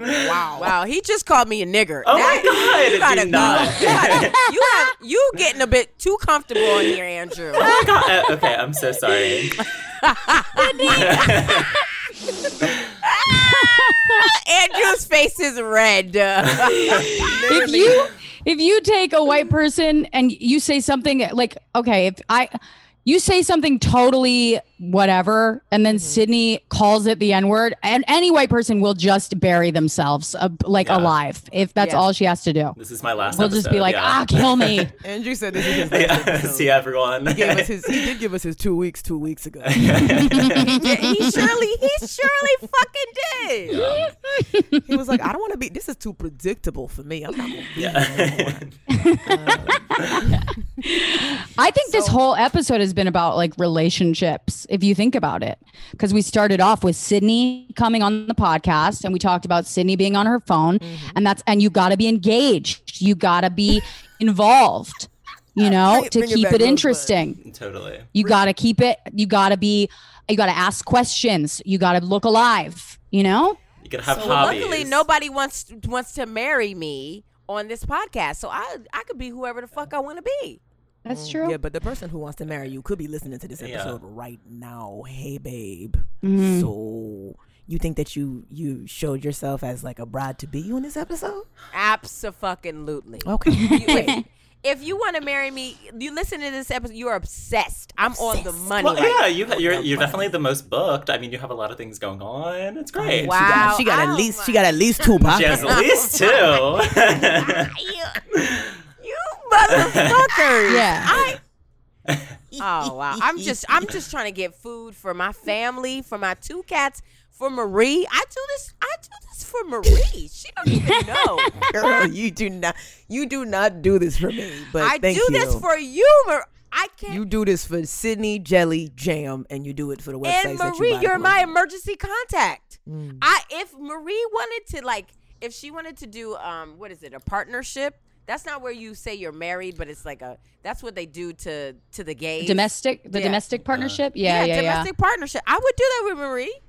Wow. Wow. He just called me a nigger. Oh That- my God, You gotta go. You, gotta- you have you getting a bit too comfortable in here, Andrew. Oh my God. Uh, okay, I'm so sorry. Andrew's face is red. if you if you take a white person and you say something like okay if i you say something totally whatever and then sydnee calls it the n-word and any white person will just bury themselves uh, like Yeah. alive if that's Yeah. all she has to do This is my last we'll just be like yeah. ah kill me Andrew said this is his last Yeah, see everyone. He gave us his. He did give us his two weeks two weeks ago. he surely, he surely fucking did. he was like, I don't want to be. This is too predictable for me. I'm not. Gonna be Yeah. here no more." I think this whole episode has been about like relationships, if you think about it. Because we started off with Sydnee coming on the podcast and we talked about Sydnee being on her phone. Mm-hmm. And that's, and you got to be engaged. You got to be involved, you know, Bring- to bring it keep it interesting. totally. You got to keep it, you got to be, you got to ask questions. You got to look alive, you know? You can have So hobbies. luckily, nobody wants wants to marry me on this podcast, so I I could be whoever the fuck I want to be. That's true. Yeah, but the person who wants to marry you could be listening to this Yeah. episode right now. Hey, babe. Mhm. So you think that you you showed yourself as like a bride to be you in this episode? Absolutely. Okay. You- wait, if you want to marry me, you listen to this episode. You're obsessed. I'm on the money Well, right yeah, now. you you're you're definitely the most booked. I mean, you have a lot of things going on. It's great. Wow. She got, she got at least she got at least two She has at least two. You motherfuckers. Yeah. I. Oh wow! I'm just I'm just trying to get food for my family, for my two cats, for Marie. I do this. I do this for Marie. She don't even know. Girl, you do not you do not do this for me. But I thank do you. this for you, Mar- I can't. you do this for Sydnee Jelly Jam, and you do it for the websites and that you Marie, you're my emergency contact. Mm. I if Marie wanted to like if she wanted to do um what is it a partnership. That's not where you say you're married, but it's like a. That's what they do to to the gays. Domestic, the Yeah. domestic uh-huh. partnership. Yeah, yeah, yeah. domestic partnership. I would do that with Marie.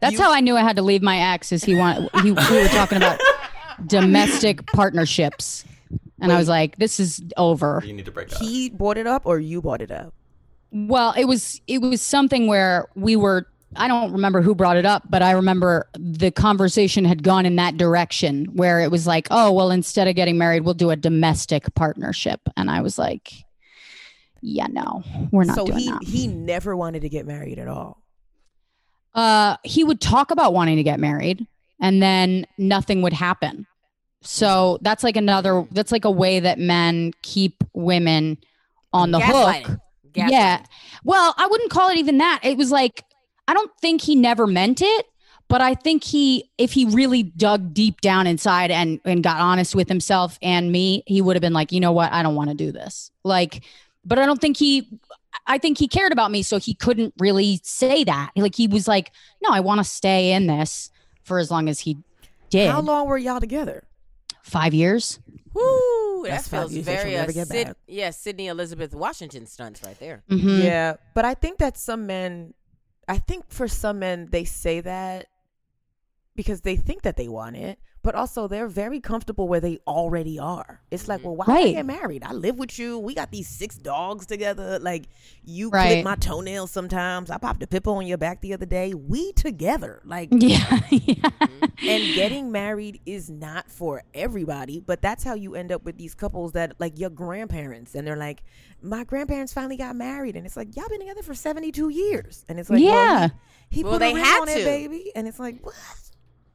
That's how I knew I had to leave my ex. Is he want he, we were talking about domestic partnerships, and I was like, "This is over." you need to break up. He brought it up, or you brought it up. Well, it was it was something where we were. I don't remember who brought it up, but I remember the conversation had gone in that direction where it was like, "Oh, well, instead of getting married, we'll do a domestic partnership," and I was like, "Yeah, no, we're not so doing he that." he never wanted to get married at all. uh, he would talk about wanting to get married and then nothing would happen. So that's like another, that's like a way that men keep women on the hook. Gaslighting. Yeah. Well, I wouldn't call it even that. It was like, I don't think he never meant it, but I think he, if he really dug deep down inside and, and got honest with himself and me, he would have been like, you know what? I don't want to do this. Like, but I don't think he, I think he cared about me. So he couldn't really say that. Like, he was like, no, I want to stay in this for as long as he did. How long were y'all together? Five years. Woo, that That's feels very you'll uh, Sid- yeah, Sydnee Elizabeth Washington stunts right there. Mhm. Yeah, but I think that some men, I think for some men, they say that because they think that they want it, but also they're very comfortable where they already are. It's like, mm-hmm. well, why would I Right. get married? I live with you. We got these six dogs together. Like, you Right. clip my toenails sometimes. I popped a pipple on your back the other day. We together. Like, Yeah. yeah. and getting married is not for everybody but that's how you end up with these couples that like your grandparents and they're like my grandparents finally got married and it's like y'all been together for 72 years and it's like well, Yeah. he, he Well, put they a ring had on to. it baby and it's like what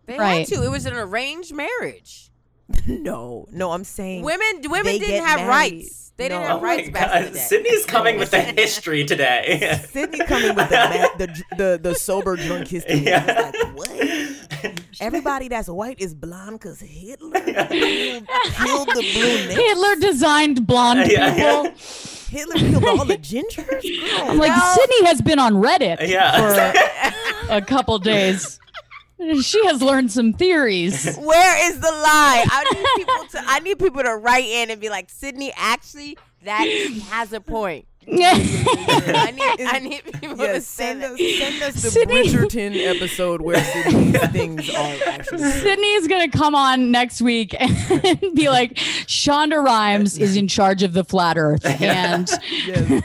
They Right. had to. It was an arranged marriage. no no i'm saying Women, women didn't have married. rights. They didn't have Oh my rights back in the day. Sydnee's coming with the history today. Sydnee coming with the, the the the sober drunk history. Yeah. Like, what? everybody that's white is blonde because Hitler killed, killed the brunettes. Hitler designed blonde Yeah, yeah. people. Hitler killed all the gingers. Girl, I'm like, Sydnee has been on Reddit Yeah. for a couple days. She has learned some theories. Where is the lie? I need people to. I need people to write in and be like, Sydnee, actually, that has a point. I need. I need people yeah, to say send us, send us the Sydnee- Bridgerton episode where Sydnee's things are actually. Sydnee is going to come on next week and be like, Shonda Rhimes is in charge of the flat earth. And Yes.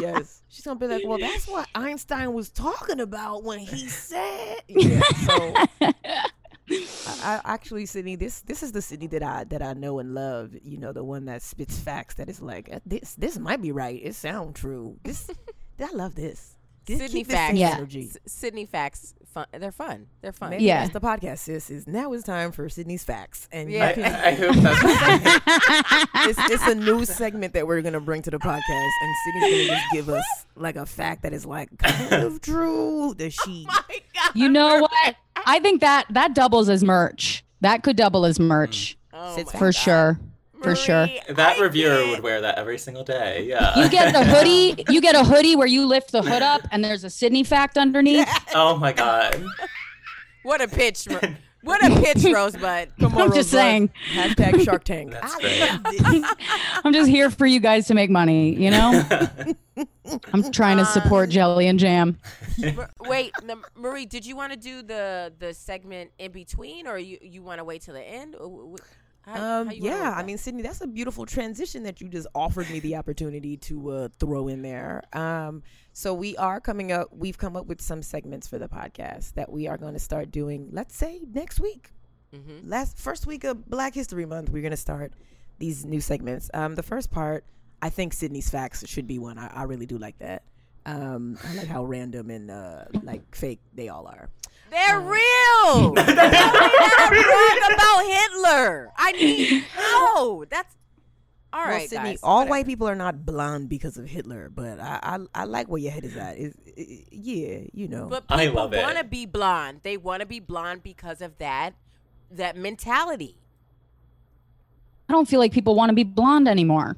yes. She's gonna be like, well, that's what Einstein was talking about when he said. Yeah. So, I, I actually, Sydnee, this this is the Sydnee that I that I know and love. You know, the one that spits facts. That is like, uh, this this might be right. It sounds true. This, I love this. This- Sydnee facts. Yeah. energy. S- Sydnee facts. Fun. They're fun. They're fun. Maybe Yeah. that's the podcast. Sis is now it's time for Sydnee's facts, and Yeah. I, I hope that's it's, it's a new segment that we're gonna bring to the podcast, and Sydnee's gonna just give us like a fact that is like kind of true. That oh she, you know what? I think that that doubles as merch. That could double as merch mm. Oh for God. sure. For sure. That I reviewer can't. would wear that every single day. Yeah. You get the hoodie. You get a hoodie where you lift the hood up and there's a Sydnee fact underneath. oh my god. What a pitch. What a pitch, Rosebud. come I'm just Rosebud. saying. Hashtag Shark Tank. That's great. I'm just here for you guys to make money. You know. I'm trying to support um, Jelly and Jam. Wait, Marie, did you want to do the the segment in between, or you you want to wait till the end? Or wh- wh- how- Um, how yeah, I mean, Sydnee, that's a beautiful transition that you just offered me the opportunity to uh, throw in there. Um, so we are coming up. We've come up with some segments for the podcast that we are going to start doing. Let's say next week, Mm-hmm. last first week of Black History Month, we're going to start these new segments. Um, the first part, I think Sydnee's facts should be one. I, I really do like that. Um, I like how random and uh, like fake they all are. They're oh. real. Tell me that I'm wrong about Hitler. I need no. That's all Well, right, Sydnee, guys. all whatever. white people are not blonde because of Hitler, but I I, I like where your head is at. Is yeah, you know. But I people love want to be blonde. They want to be blonde because of that that mentality. I don't feel like people want to be blonde anymore.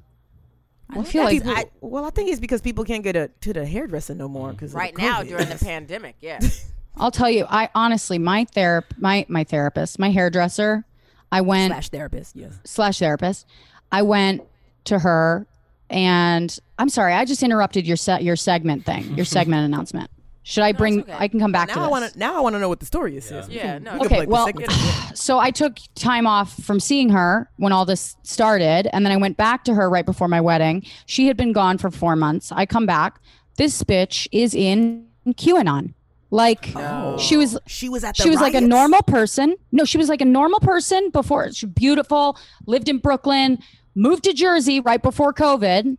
I feel like people, well, I think it's because people can't get a, to the hairdresser no more mm. because Right now during the pandemic, yeah. I'll tell you. I honestly, my therap, my my therapist, my hairdresser, I went slash therapist. Yes. slash therapist. I went to her, and I'm sorry, I just interrupted your se- your segment thing, your segment announcement. Should I bring? okay. I can come back Now to I this. want to now I want to know what the story is. sis. Yeah, no, Okay, well, so I took time off from seeing her when all this started, and then I went back to her right before my wedding. She had been gone for four months. I come back. This bitch is in QAnon. Like she was she was at the she was like a normal person. No, she was like a normal person before. She beautiful, lived in Brooklyn, moved to Jersey right before COVID,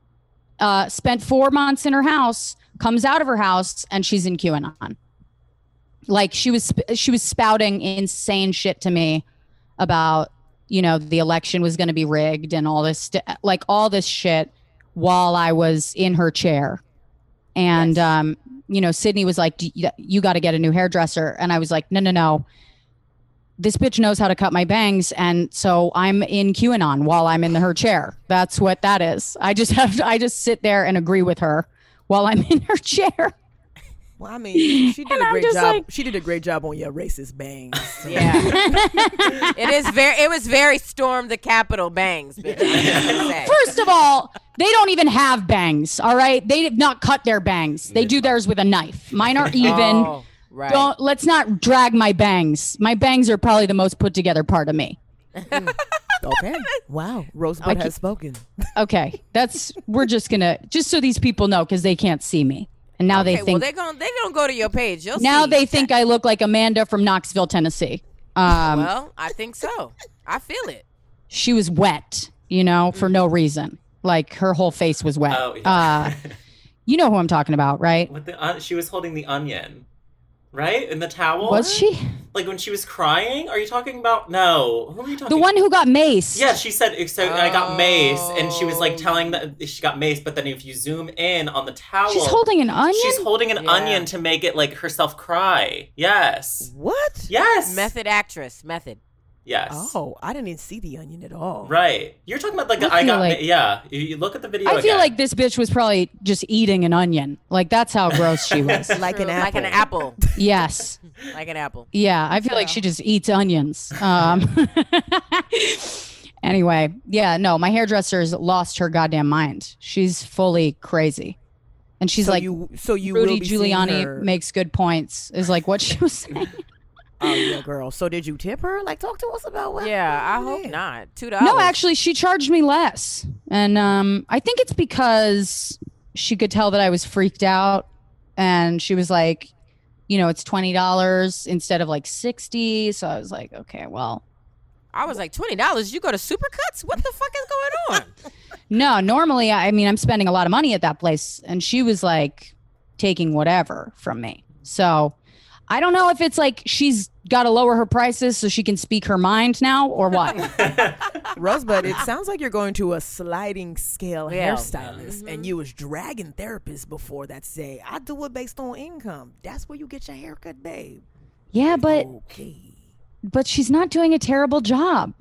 uh, spent four months in her house, comes out of her house, and she's in QAnon. Like she was she was spouting insane shit to me about you know the election was going to be rigged and all this st- like all this shit while I was in her chair. And um, you know, Sydnee was like, "D- "You, you got to get a new hairdresser," and I was like, "No, no, no. This bitch knows how to cut my bangs, and so I'm in QAnon while I'm in the, her chair. That's what that is. I just have, to, I just sit there and agree with her while I'm in her chair. Well, I mean, she did And a I'm great job. like- she did a great job on your racist bangs. So. Yeah. it is very it was very storm the Capitol bangs, bitch. I'm gonna say. First of all, they don't even have bangs. All right, they did not cut their bangs. They do theirs with a knife. Mine are oh, even. Oh, right. Don't let's not drag my bangs. My bangs are probably the most put together part of me. Okay. Wow. Rosebud I has spoken. Okay, that's we're just gonna just so these people know because they can't see me, and now okay, they well think they're gonna they're gonna go to your page. You'll now see. they think I look like Amanda from Knoxville, Tennessee. Um, Well, I think so. I feel it. she was wet, you know, for no reason. Like her whole face was wet. Oh, yeah. uh, you know who I'm talking about, right? With the on- she was holding the onion. Right? In the towel. Was she Like when she was crying? Are you talking about? No. Who are you talking? the one who got mace. Yeah, she said. So I got mace, and she was like Oh. telling that she got mace. But then if you zoom in on the towel, She's holding an onion. She's holding an Yeah. onion to make it like herself cry. Yes. What? Yes. Method actress. Method. Yes. Oh, I didn't even see the onion at all. Right. You're talking about like I I, got like- yeah. You, you look at the video. I feel again. like this bitch was probably just eating an onion. Like that's how gross she was. Like an apple. Like an apple. yes. like an apple. Yeah, I feel like she just eats onions. Um, anyway, yeah, no, my hairdresser's lost her goddamn mind. She's fully crazy. And she's so like, you, so you Rudy will be Giuliani makes good points, is like what she was saying. Oh yeah, girl. So did you tip her? Like, talk to us about what? Yeah, I hope it is. not. Two dollars. no, actually, she charged me less. And um, I think it's because she could tell that I was freaked out. And she was like, you know, it's $20 instead of like 60 So I was like, okay, well, I was like twenty dollars. You go to Supercuts? What the fuck is going on? No, normally, I I mean, I'm spending a lot of money at that place, and she was like taking whatever from me. So I don't know if it's like she's got to lower her prices so she can speak her mind now or what. Rosebud, it sounds like you're going to a sliding scale Yeah. hairstylist, and mm-hmm. you was dragging therapists before that say, "I do it based on income." That's where you get your haircut, babe. yeah, but Okay. but she's not doing a terrible job.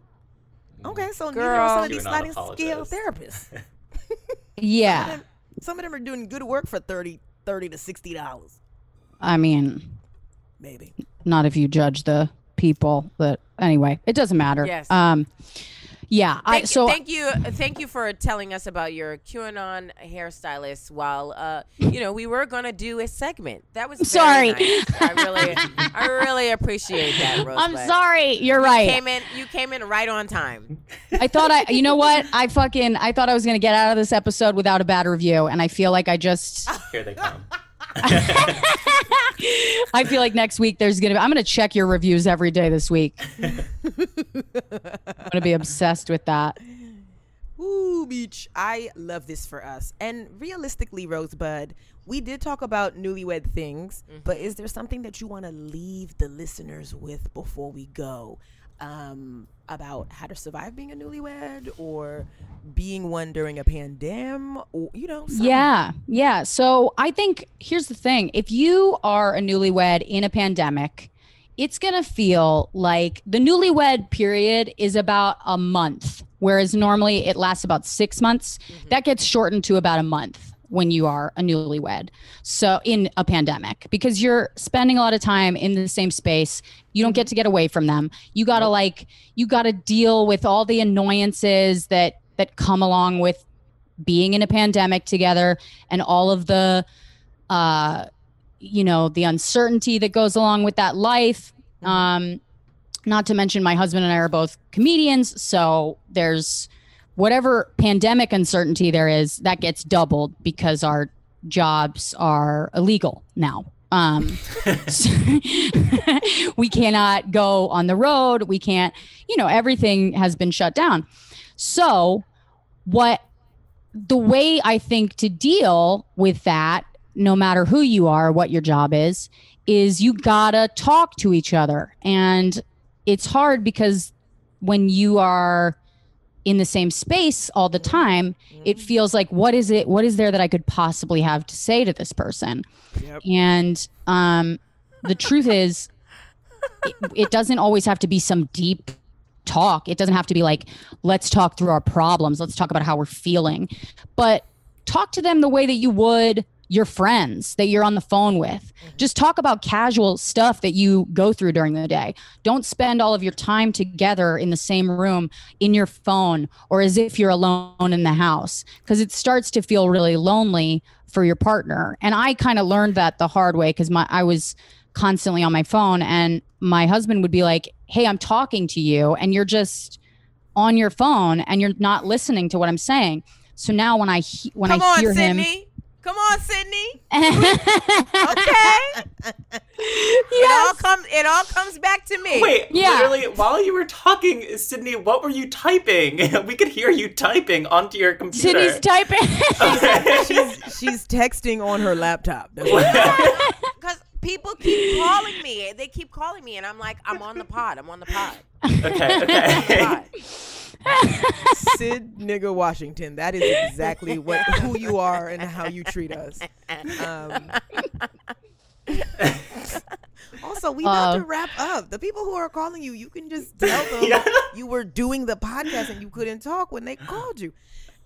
Okay, so neither Girl. are some of Do these sliding scale therapists. Yeah, Some of them are doing good work for 30 30 to sixty dollars, I mean, maybe. not if you judge the people. But anyway, it doesn't matter. Yes. Um. Yeah. I Thank, so thank you, thank you for telling us about your QAnon hairstylist. While uh, you know, we were gonna do a segment. That was Sorry. nice. I really, I really appreciate that. Rosebud. I'm sorry. You're right. Came in, you came in right on time. I thought I, you know what? I fucking, I thought I was gonna get out of this episode without a bad review, and I feel like I just, Here they come. I feel like next week there's gonna, be, I'm gonna check your reviews every day this week. I'm gonna be obsessed with that. Ooh, beach. I love this for us. And realistically, Rosebud, we did talk about newlywed things, mm-hmm. but is there something that you want to leave the listeners with before we go? Um, about how to survive being a newlywed or being one during a pandemic or you know something. Yeah, yeah. So I think here's the thing: if you are a newlywed in a pandemic, it's gonna feel like the newlywed period is about a month, whereas normally it lasts about six months. That gets shortened to about a month when you are a newlywed. So in a pandemic, because you're spending a lot of time in the same space, you don't get to get away from them. You gotta like, you gotta deal with all the annoyances that that come along with being in a pandemic together and all of the uh you know the uncertainty that goes along with that life um not to mention my husband and I are both comedians so there's whatever pandemic uncertainty there is that gets doubled because our jobs are illegal now. Um so- we cannot go on the road. We can't you know everything has been shut down. So what the way I think to deal with that, no matter who you are, what your job is, is you gotta talk to each other. And it's hard because when you are in the same space all the time, it feels like what is it, what is there that I could possibly have to say to this person? And um, the truth is, it, it doesn't always have to be some deep talk. It doesn't have to be like, let's talk through our problems. Let's talk about how we're feeling. But talk to them the way that you would your friends that you're on the phone with. Mm-hmm. Just talk about casual stuff that you go through during the day. Don't spend all of your time together in the same room in your phone or as if you're alone in the house because it starts to feel really lonely for your partner. And I kind of learned that the hard way because my I was constantly on my phone and my husband would be like, "Hey, I'm talking to you and you're just on your phone and you're not listening to what I'm saying." So now when I he- when Come I on, hear him Sydnee. Come on, Sydnee. Okay. It all comes. It all comes back to me. Wait, Yeah. literally, while you were talking, Sydnee, what were you typing? we could hear you typing onto your computer. Sydnee's typing. she's she's texting on her laptop. Because people keep calling me. They keep calling me, and I'm like, I'm on the pod. I'm on the pod. Okay, okay. Sid nigga Washington. That is exactly what who you are and how you treat us. Um, also, we about Uh, to wrap up. The people who are calling you, you can just tell them Yeah. you were doing the podcast and you couldn't talk when they called you.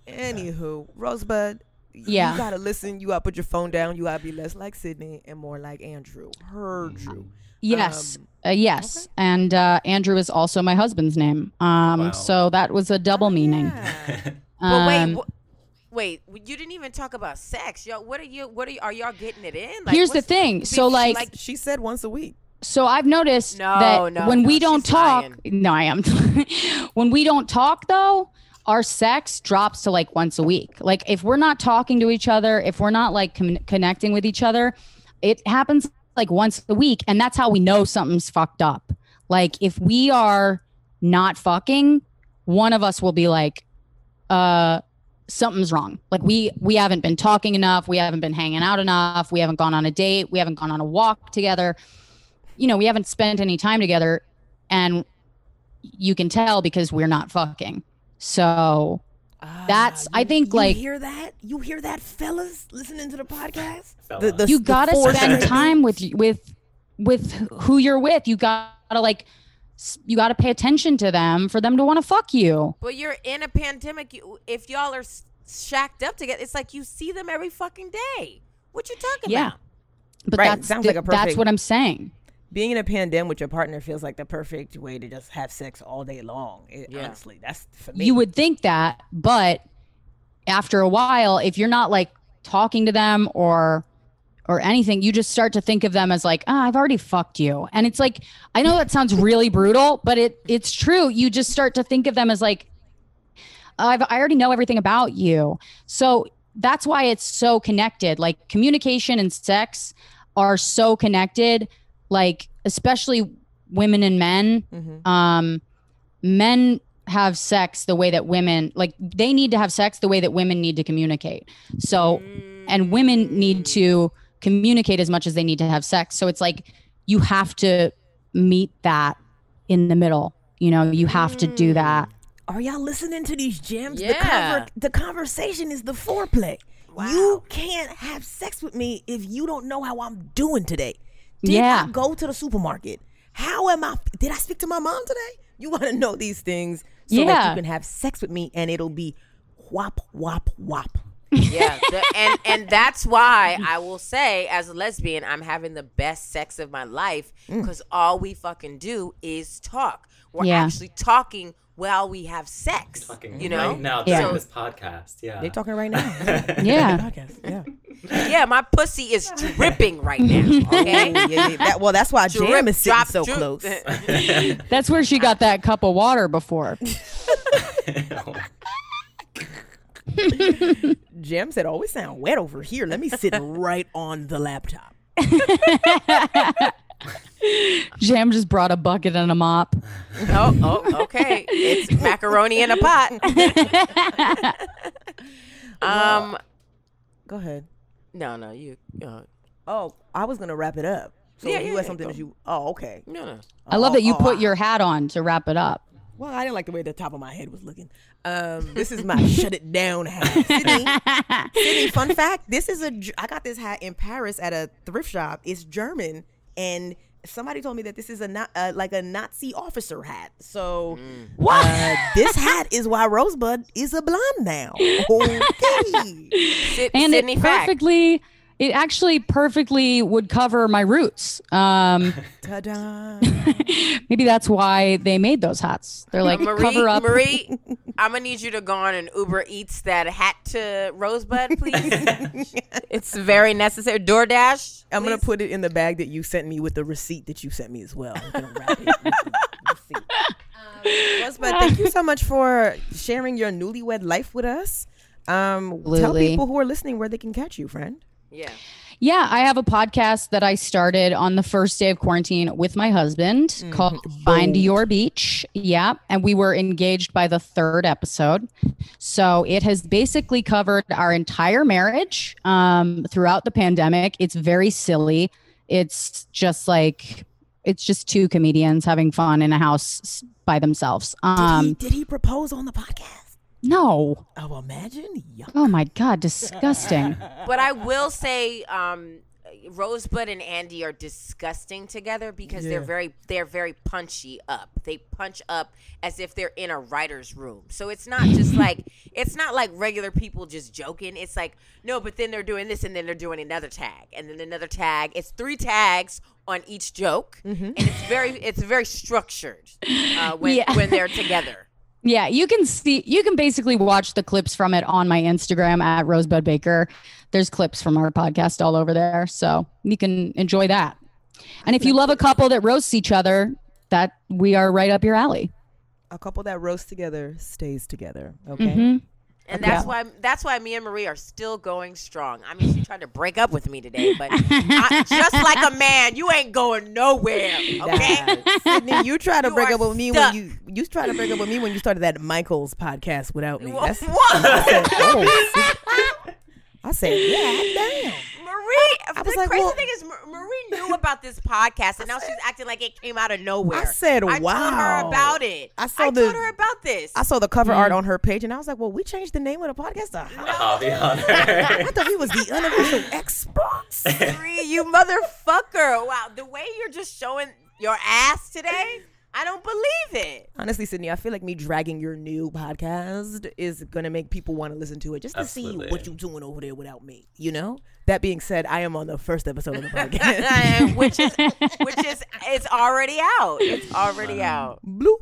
Anywho, Rosebud, Yeah. you gotta listen. You gotta put your phone down. You gotta be less like Sydnee and more like Andrew. Her Drew. Yes, Um, uh, yes, and uh, Andrew is also my husband's name. Um, Wow. so that was a double meaning. Yeah. But wait, Um, wh- wait, you didn't even talk about sex, yo. What are you? What are you? Are y'all getting it in? Like, Here's the thing. be- So, like- She said once a week. So I've noticed No, that no, when no, we don't talk, lying. no, I am. when we don't talk though, our sex drops to like once a week. Like if we're not talking to each other, if we're not like con- connecting with each other, it happens like once a week, and that's how we know something's fucked up. Like if we are not fucking, one of us will be like, uh something's wrong. Like we we haven't been talking enough, we haven't been hanging out enough, we haven't gone on a date, we haven't gone on a walk together. You know, we haven't spent any time together and you can tell because we're not fucking. So That's- I think, Ah, you like- hear that? You hear that, fellas, listening to the podcast. The- the- you the got to spend right time with with with who you're with. You got to like you got to pay attention to them for them to want to fuck you. But you're in a pandemic. You, if y'all are shacked up together, it's like you see them every fucking day. What you talking Yeah. about? But Right, that's sounds the- like a perfect- that's what I'm saying. Being in a pandemic with your partner feels like the perfect way to just have sex all day long. It- Yeah. Honestly, that's for me. You would think that, but after a while, if you're not like talking to them or or anything, you just start to think of them as like, ah, I've already fucked you. And it's like, I know that sounds really brutal, but it it's true. You just start to think of them as like, I've I already know everything about you. So that's why it's so connected. Like communication and sex are so connected. Like especially women and men. Mhm. Um, men have sex the way that women like they need to have sex the way that women need to communicate. So and women need to communicate as much as they need to have sex. So it's like you have to meet that in the middle. You know, you have to do that. Are y'all listening to these gems? The, Yeah. conver- the conversation is the foreplay. wow. You can't have sex with me if you don't know how I'm doing today. Did Yeah. I go to the supermarket? How am I? Did I speak to my mom today? You want to know these things so that you can have sex with me and it'll be whop, whop, whop. yeah, the- and and that's why I will say, as a lesbian, I'm having the best sex of my life Mm. because all we fucking do is talk. We're Yeah. actually talking while we have sex. Fucking You know, right now Yeah. during this podcast. Yeah. They're talking right now. Yeah. Podcast. Yeah. yeah, my pussy is dripping right now. Okay, Oh, yeah, yeah. That, well, that's why Jam is sitting drop, so drip. close. That's where she got that cup of water before. Jam said, "Always sound wet over here. Let me sit right on the laptop." Jam just brought a bucket and a mop. oh, oh, okay. It's macaroni in a pot. um, Go ahead. no, no, you. Uh, Oh, I was gonna wrap it up. So Yeah, you yeah, had yeah, something go. that you. Oh, okay. no, no. I love that you oh, put I- your hat on to wrap it up. Well, I didn't like the way the top of my head was looking. Um, this is my shut it down hat. Sydnee, Sydnee, fun fact: this is a. I got this hat in Paris at a thrift shop. It's German, and somebody told me that this is a not uh, like a Nazi officer hat. So, What? uh, this hat is why Rosebud is a blonde now. Okay. Sid- and Sydnee it fact. perfectly it actually perfectly would cover my roots um Ta-da! maybe that's why they made those hats they're like Marie, cover up Marie, I'm gonna need you to go on and Uber Eats that hat to Rosebud, please. it's very necessary. DoorDash. I'm gonna put it in the bag that you sent me with the receipt that you sent me as well. I'm gonna wrap it with the receipt. Um, Rosebud, thank you so much for sharing your newlywed life with us. Um, tell people who are listening where they can catch you, friend. Yeah. yeah i have a podcast that i started on the first day of quarantine with my husband called find your beach yeah and we were engaged by the third episode so it has basically covered our entire marriage um, throughout the pandemic it's very silly it's just like it's just two comedians having fun in a house by themselves. Did, he, Um, did he propose on the podcast? No. Oh, imagine. Yuck. Oh my god, disgusting. But I will say, um, Rosebud and Andy are disgusting together because they're very they're very punchy up. They punch up as if they're in a writer's room. So it's not just like it's not like regular people just joking. It's like no, but then they're doing this and then they're doing another tag and then another tag. It's three tags on each joke, and it's very it's very structured uh, when Yeah. when they're together. Yeah, you can see you can basically watch the clips from it on my Instagram at Rosebud Baker. There's clips from our podcast all over there, so you can enjoy that. And if you love a couple that roasts each other, that we are right up your alley. A couple that roasts together stays together. Okay. Mhm. And that's why that's why me and Marie are still going strong. I mean, she tried to break up with me today, but I, just like a man, you ain't going nowhere. Okay. Nah, Sydnee, you try to You break up with me stuck. when you you try to break up with me when you started that Michaels podcast without me. That's, What? I said, oh, I said, yeah, damn. Marie, I the like, crazy well- thing is, Marie knew about this podcast, and now she's acting like it came out of nowhere. I said, "Wow!" I told her about it. I saw I the- told her about this. I saw the cover art mm. on her page and I was like, well, we changed the name of the podcast to Hobby I Hunter. thought he was the unofficial experts. Marie, you motherfucker! Wow, the way you're just showing your ass today, I don't believe it. Honestly, Sydnee, I feel like me dragging your new podcast is gonna make people want to listen to it just to Absolutely. see what you're doing over there without me. You know. That being said, I am on the first episode of the podcast. which is which is it's already out. It's already out. Bloop.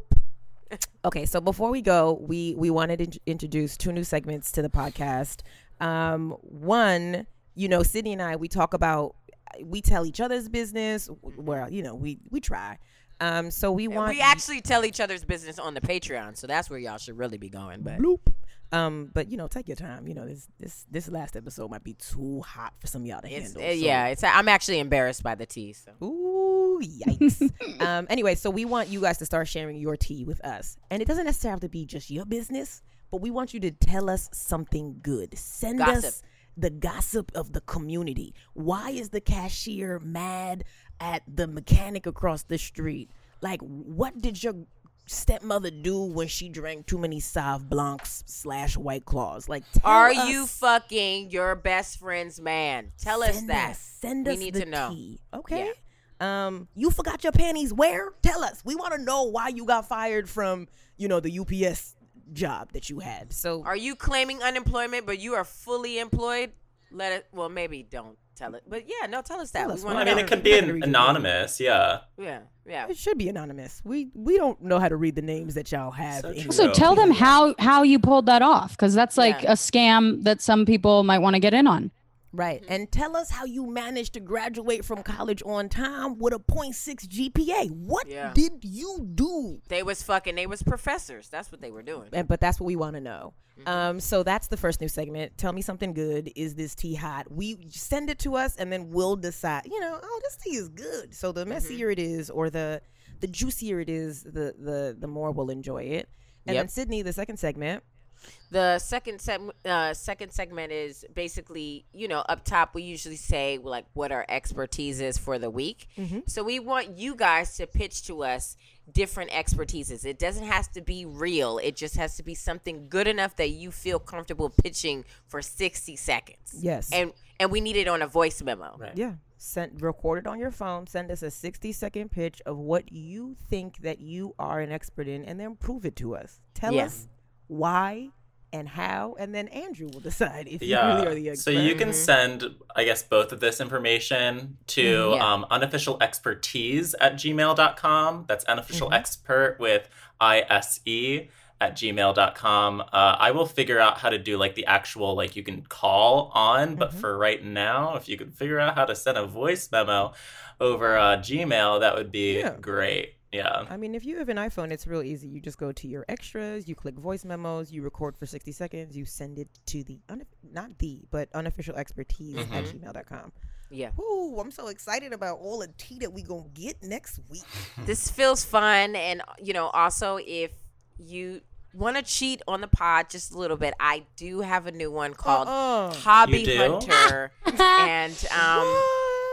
Okay, so before we go, we we wanted to introduce two new segments to the podcast. Um, one, you know, Sydnee and I, we talk about, we tell each other's business. Well, you know, we we try. Um, so we want We actually tell each other's business on the Patreon, so that's where y'all should really be going. But bloop. Um, but you know, take your time. You know, this this this last episode might be too hot for some of y'all to it's handle. uh, so- yeah, it's I'm actually embarrassed by the tea. So Ooh, yikes. um, anyway, so we want you guys to start sharing your tea with us. And it doesn't necessarily have to be just your business, but we want you to tell us something good. Send Gossip. us the gossip of the community. Why is the cashier mad at the mechanic across the street? Like, what did your stepmother do when she drank too many Sauv Blancs slash White Claws? Like, tell are us- you fucking your best friend's man? Tell us that. Us, send we us need the to know. tea. Okay. Um, you forgot your panties where? Tell us. We want to know why you got fired from, you know, the UPS job that you had. So Are you claiming unemployment, but you are fully employed? Let it. Well, maybe don't tell it. But yeah, no, tell us that. Tell we us. want I mean, it could be an anonymous. Yeah. Yeah, yeah. it should be anonymous. We we don't know how to read the names that y'all have. So anyway. So tell them how how you pulled that off because that's like Yeah. a scam that some people might want to get in on. Right. Mm-hmm. And tell us how you managed to graduate from college on time with a 0.6 GPA. What Yeah. did you do? They was fucking. They was professors. That's what they were doing. And, but that's what we want to know. Mm-hmm. Um, so that's the first new segment. Tell me something good. Is this tea hot? We send it to us, and then we'll decide. You know, oh, this tea is good. So the mm-hmm. messier it is, or the the juicier it is, the the the more we'll enjoy it. And Yep. then Sydnee, the second segment. The second seg- uh, second segment is basically, you know, up top we usually say like what our expertise is for the week. So we want you guys to pitch to us different expertises. It doesn't have to be real. It just has to be something good enough that you feel comfortable pitching for 60 seconds. Yes. And and we need it on a voice memo. Right. Yeah. Send record it on your phone. Send us a sixty second pitch of what you think that you are an expert in, and then prove it to us. Tell Yeah. us why and how, and then Andrew will decide if you Yeah. really are the expert. so you can send, I guess, both of this information to Mhm, yeah. um, unofficial expertise at gmail.com. That's unofficial Mm-hmm. expert with ISE at gmail.com. Uh, I will figure out how to do like the actual, like you can call on, but Mm-hmm. for right now, if you could figure out how to send a voice memo over uh, Gmail, that would be Yeah. great. Yeah. I mean, if you have an iPhone, it's real easy. You just go to your extras, you click voice memos, you record for 60 seconds, you send it to the, un- not the, but unofficial expertise at Mm-hmm. gmail.com. Yeah. Ooh, I'm so excited about all the tea that we going to get next week. this feels fun and you know also if you want to cheat on the pod just a little bit i do have a new one called Uh-uh. hobby hunter and um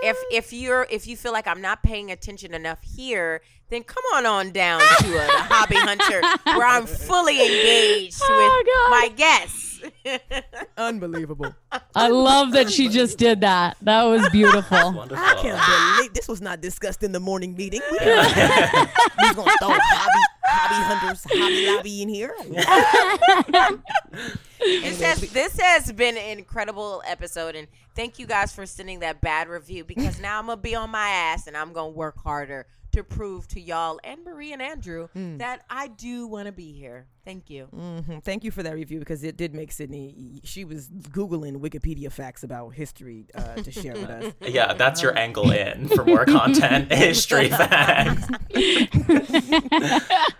if if you're if you feel like I'm not paying attention enough here, then come on on down to uh, the Hobby Hunter where I'm fully engaged Oh, with God. my guests. Unbelievable. I love that she just did that. That was beautiful. I can't believe this was not discussed in the morning meeting. We didn't- we was gonna throw hobby hobby hunters hobby lobby in here. This has this has been an incredible episode, and thank you guys for sending that bad review because now I'm gonna be on my ass and I'm gonna work harder to prove to y'all and Marie and Andrew that I do want to be here. Thank you. Mhm. Thank you for that review because it did make Sydnee. She was googling Wikipedia facts about history uh, to share with us. Yeah, that's your angle in for more content. History facts.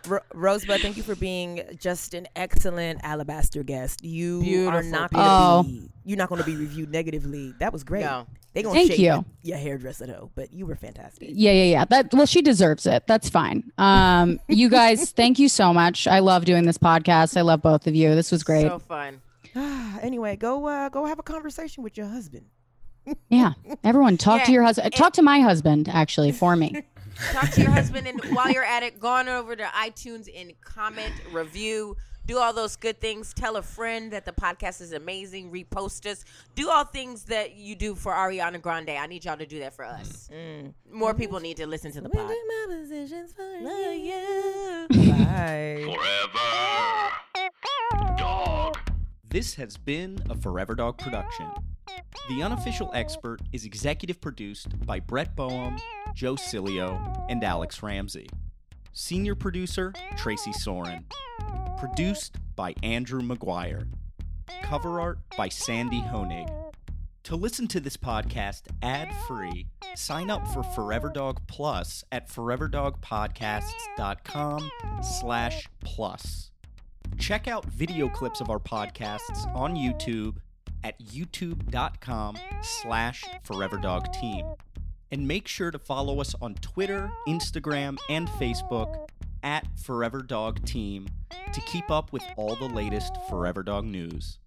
Ro- Rosebud, thank you for being just an excellent alabaster guest. You are not beautiful. going to be you're not going to be reviewed negatively. That was great. No. They gonna Thank shake you. Your, your hairdresser though, but you were fantastic. Yeah, yeah, yeah. That well, she deserves it. That's fine. Um, you guys, thank you so much. I love doing this podcast. I love both of you. This was great. So fun. anyway, go uh, go have a conversation with your husband. yeah, everyone, talk to your husband. Talk to my husband actually for me. Talk to your husband, and while you're at it, go on over to iTunes and comment, review, do all those good things. Tell a friend that the podcast is amazing. Repost us. Do all things that you do for Ariana Grande. I need y'all to do that for us. More people need to listen to the pod. Bye. Forever. Dog. This has been a Forever Dog production. The Unofficial Expert is executive produced by Brett Boehm, Joe Cilio, and Alex Ramsey. Senior producer, Tracy Soren. Produced by Andrew McGuire. Cover art by Sandy Honig. To listen to this podcast ad-free, sign up for Forever Dog Plus at foreverdogpodcasts.com slash plus. Check out video clips of our podcasts on YouTube at youtube.com slash foreverdogteam. And make sure to follow us on Twitter, Instagram, and Facebook at Forever Dog Team to keep up with all the latest Forever Dog news.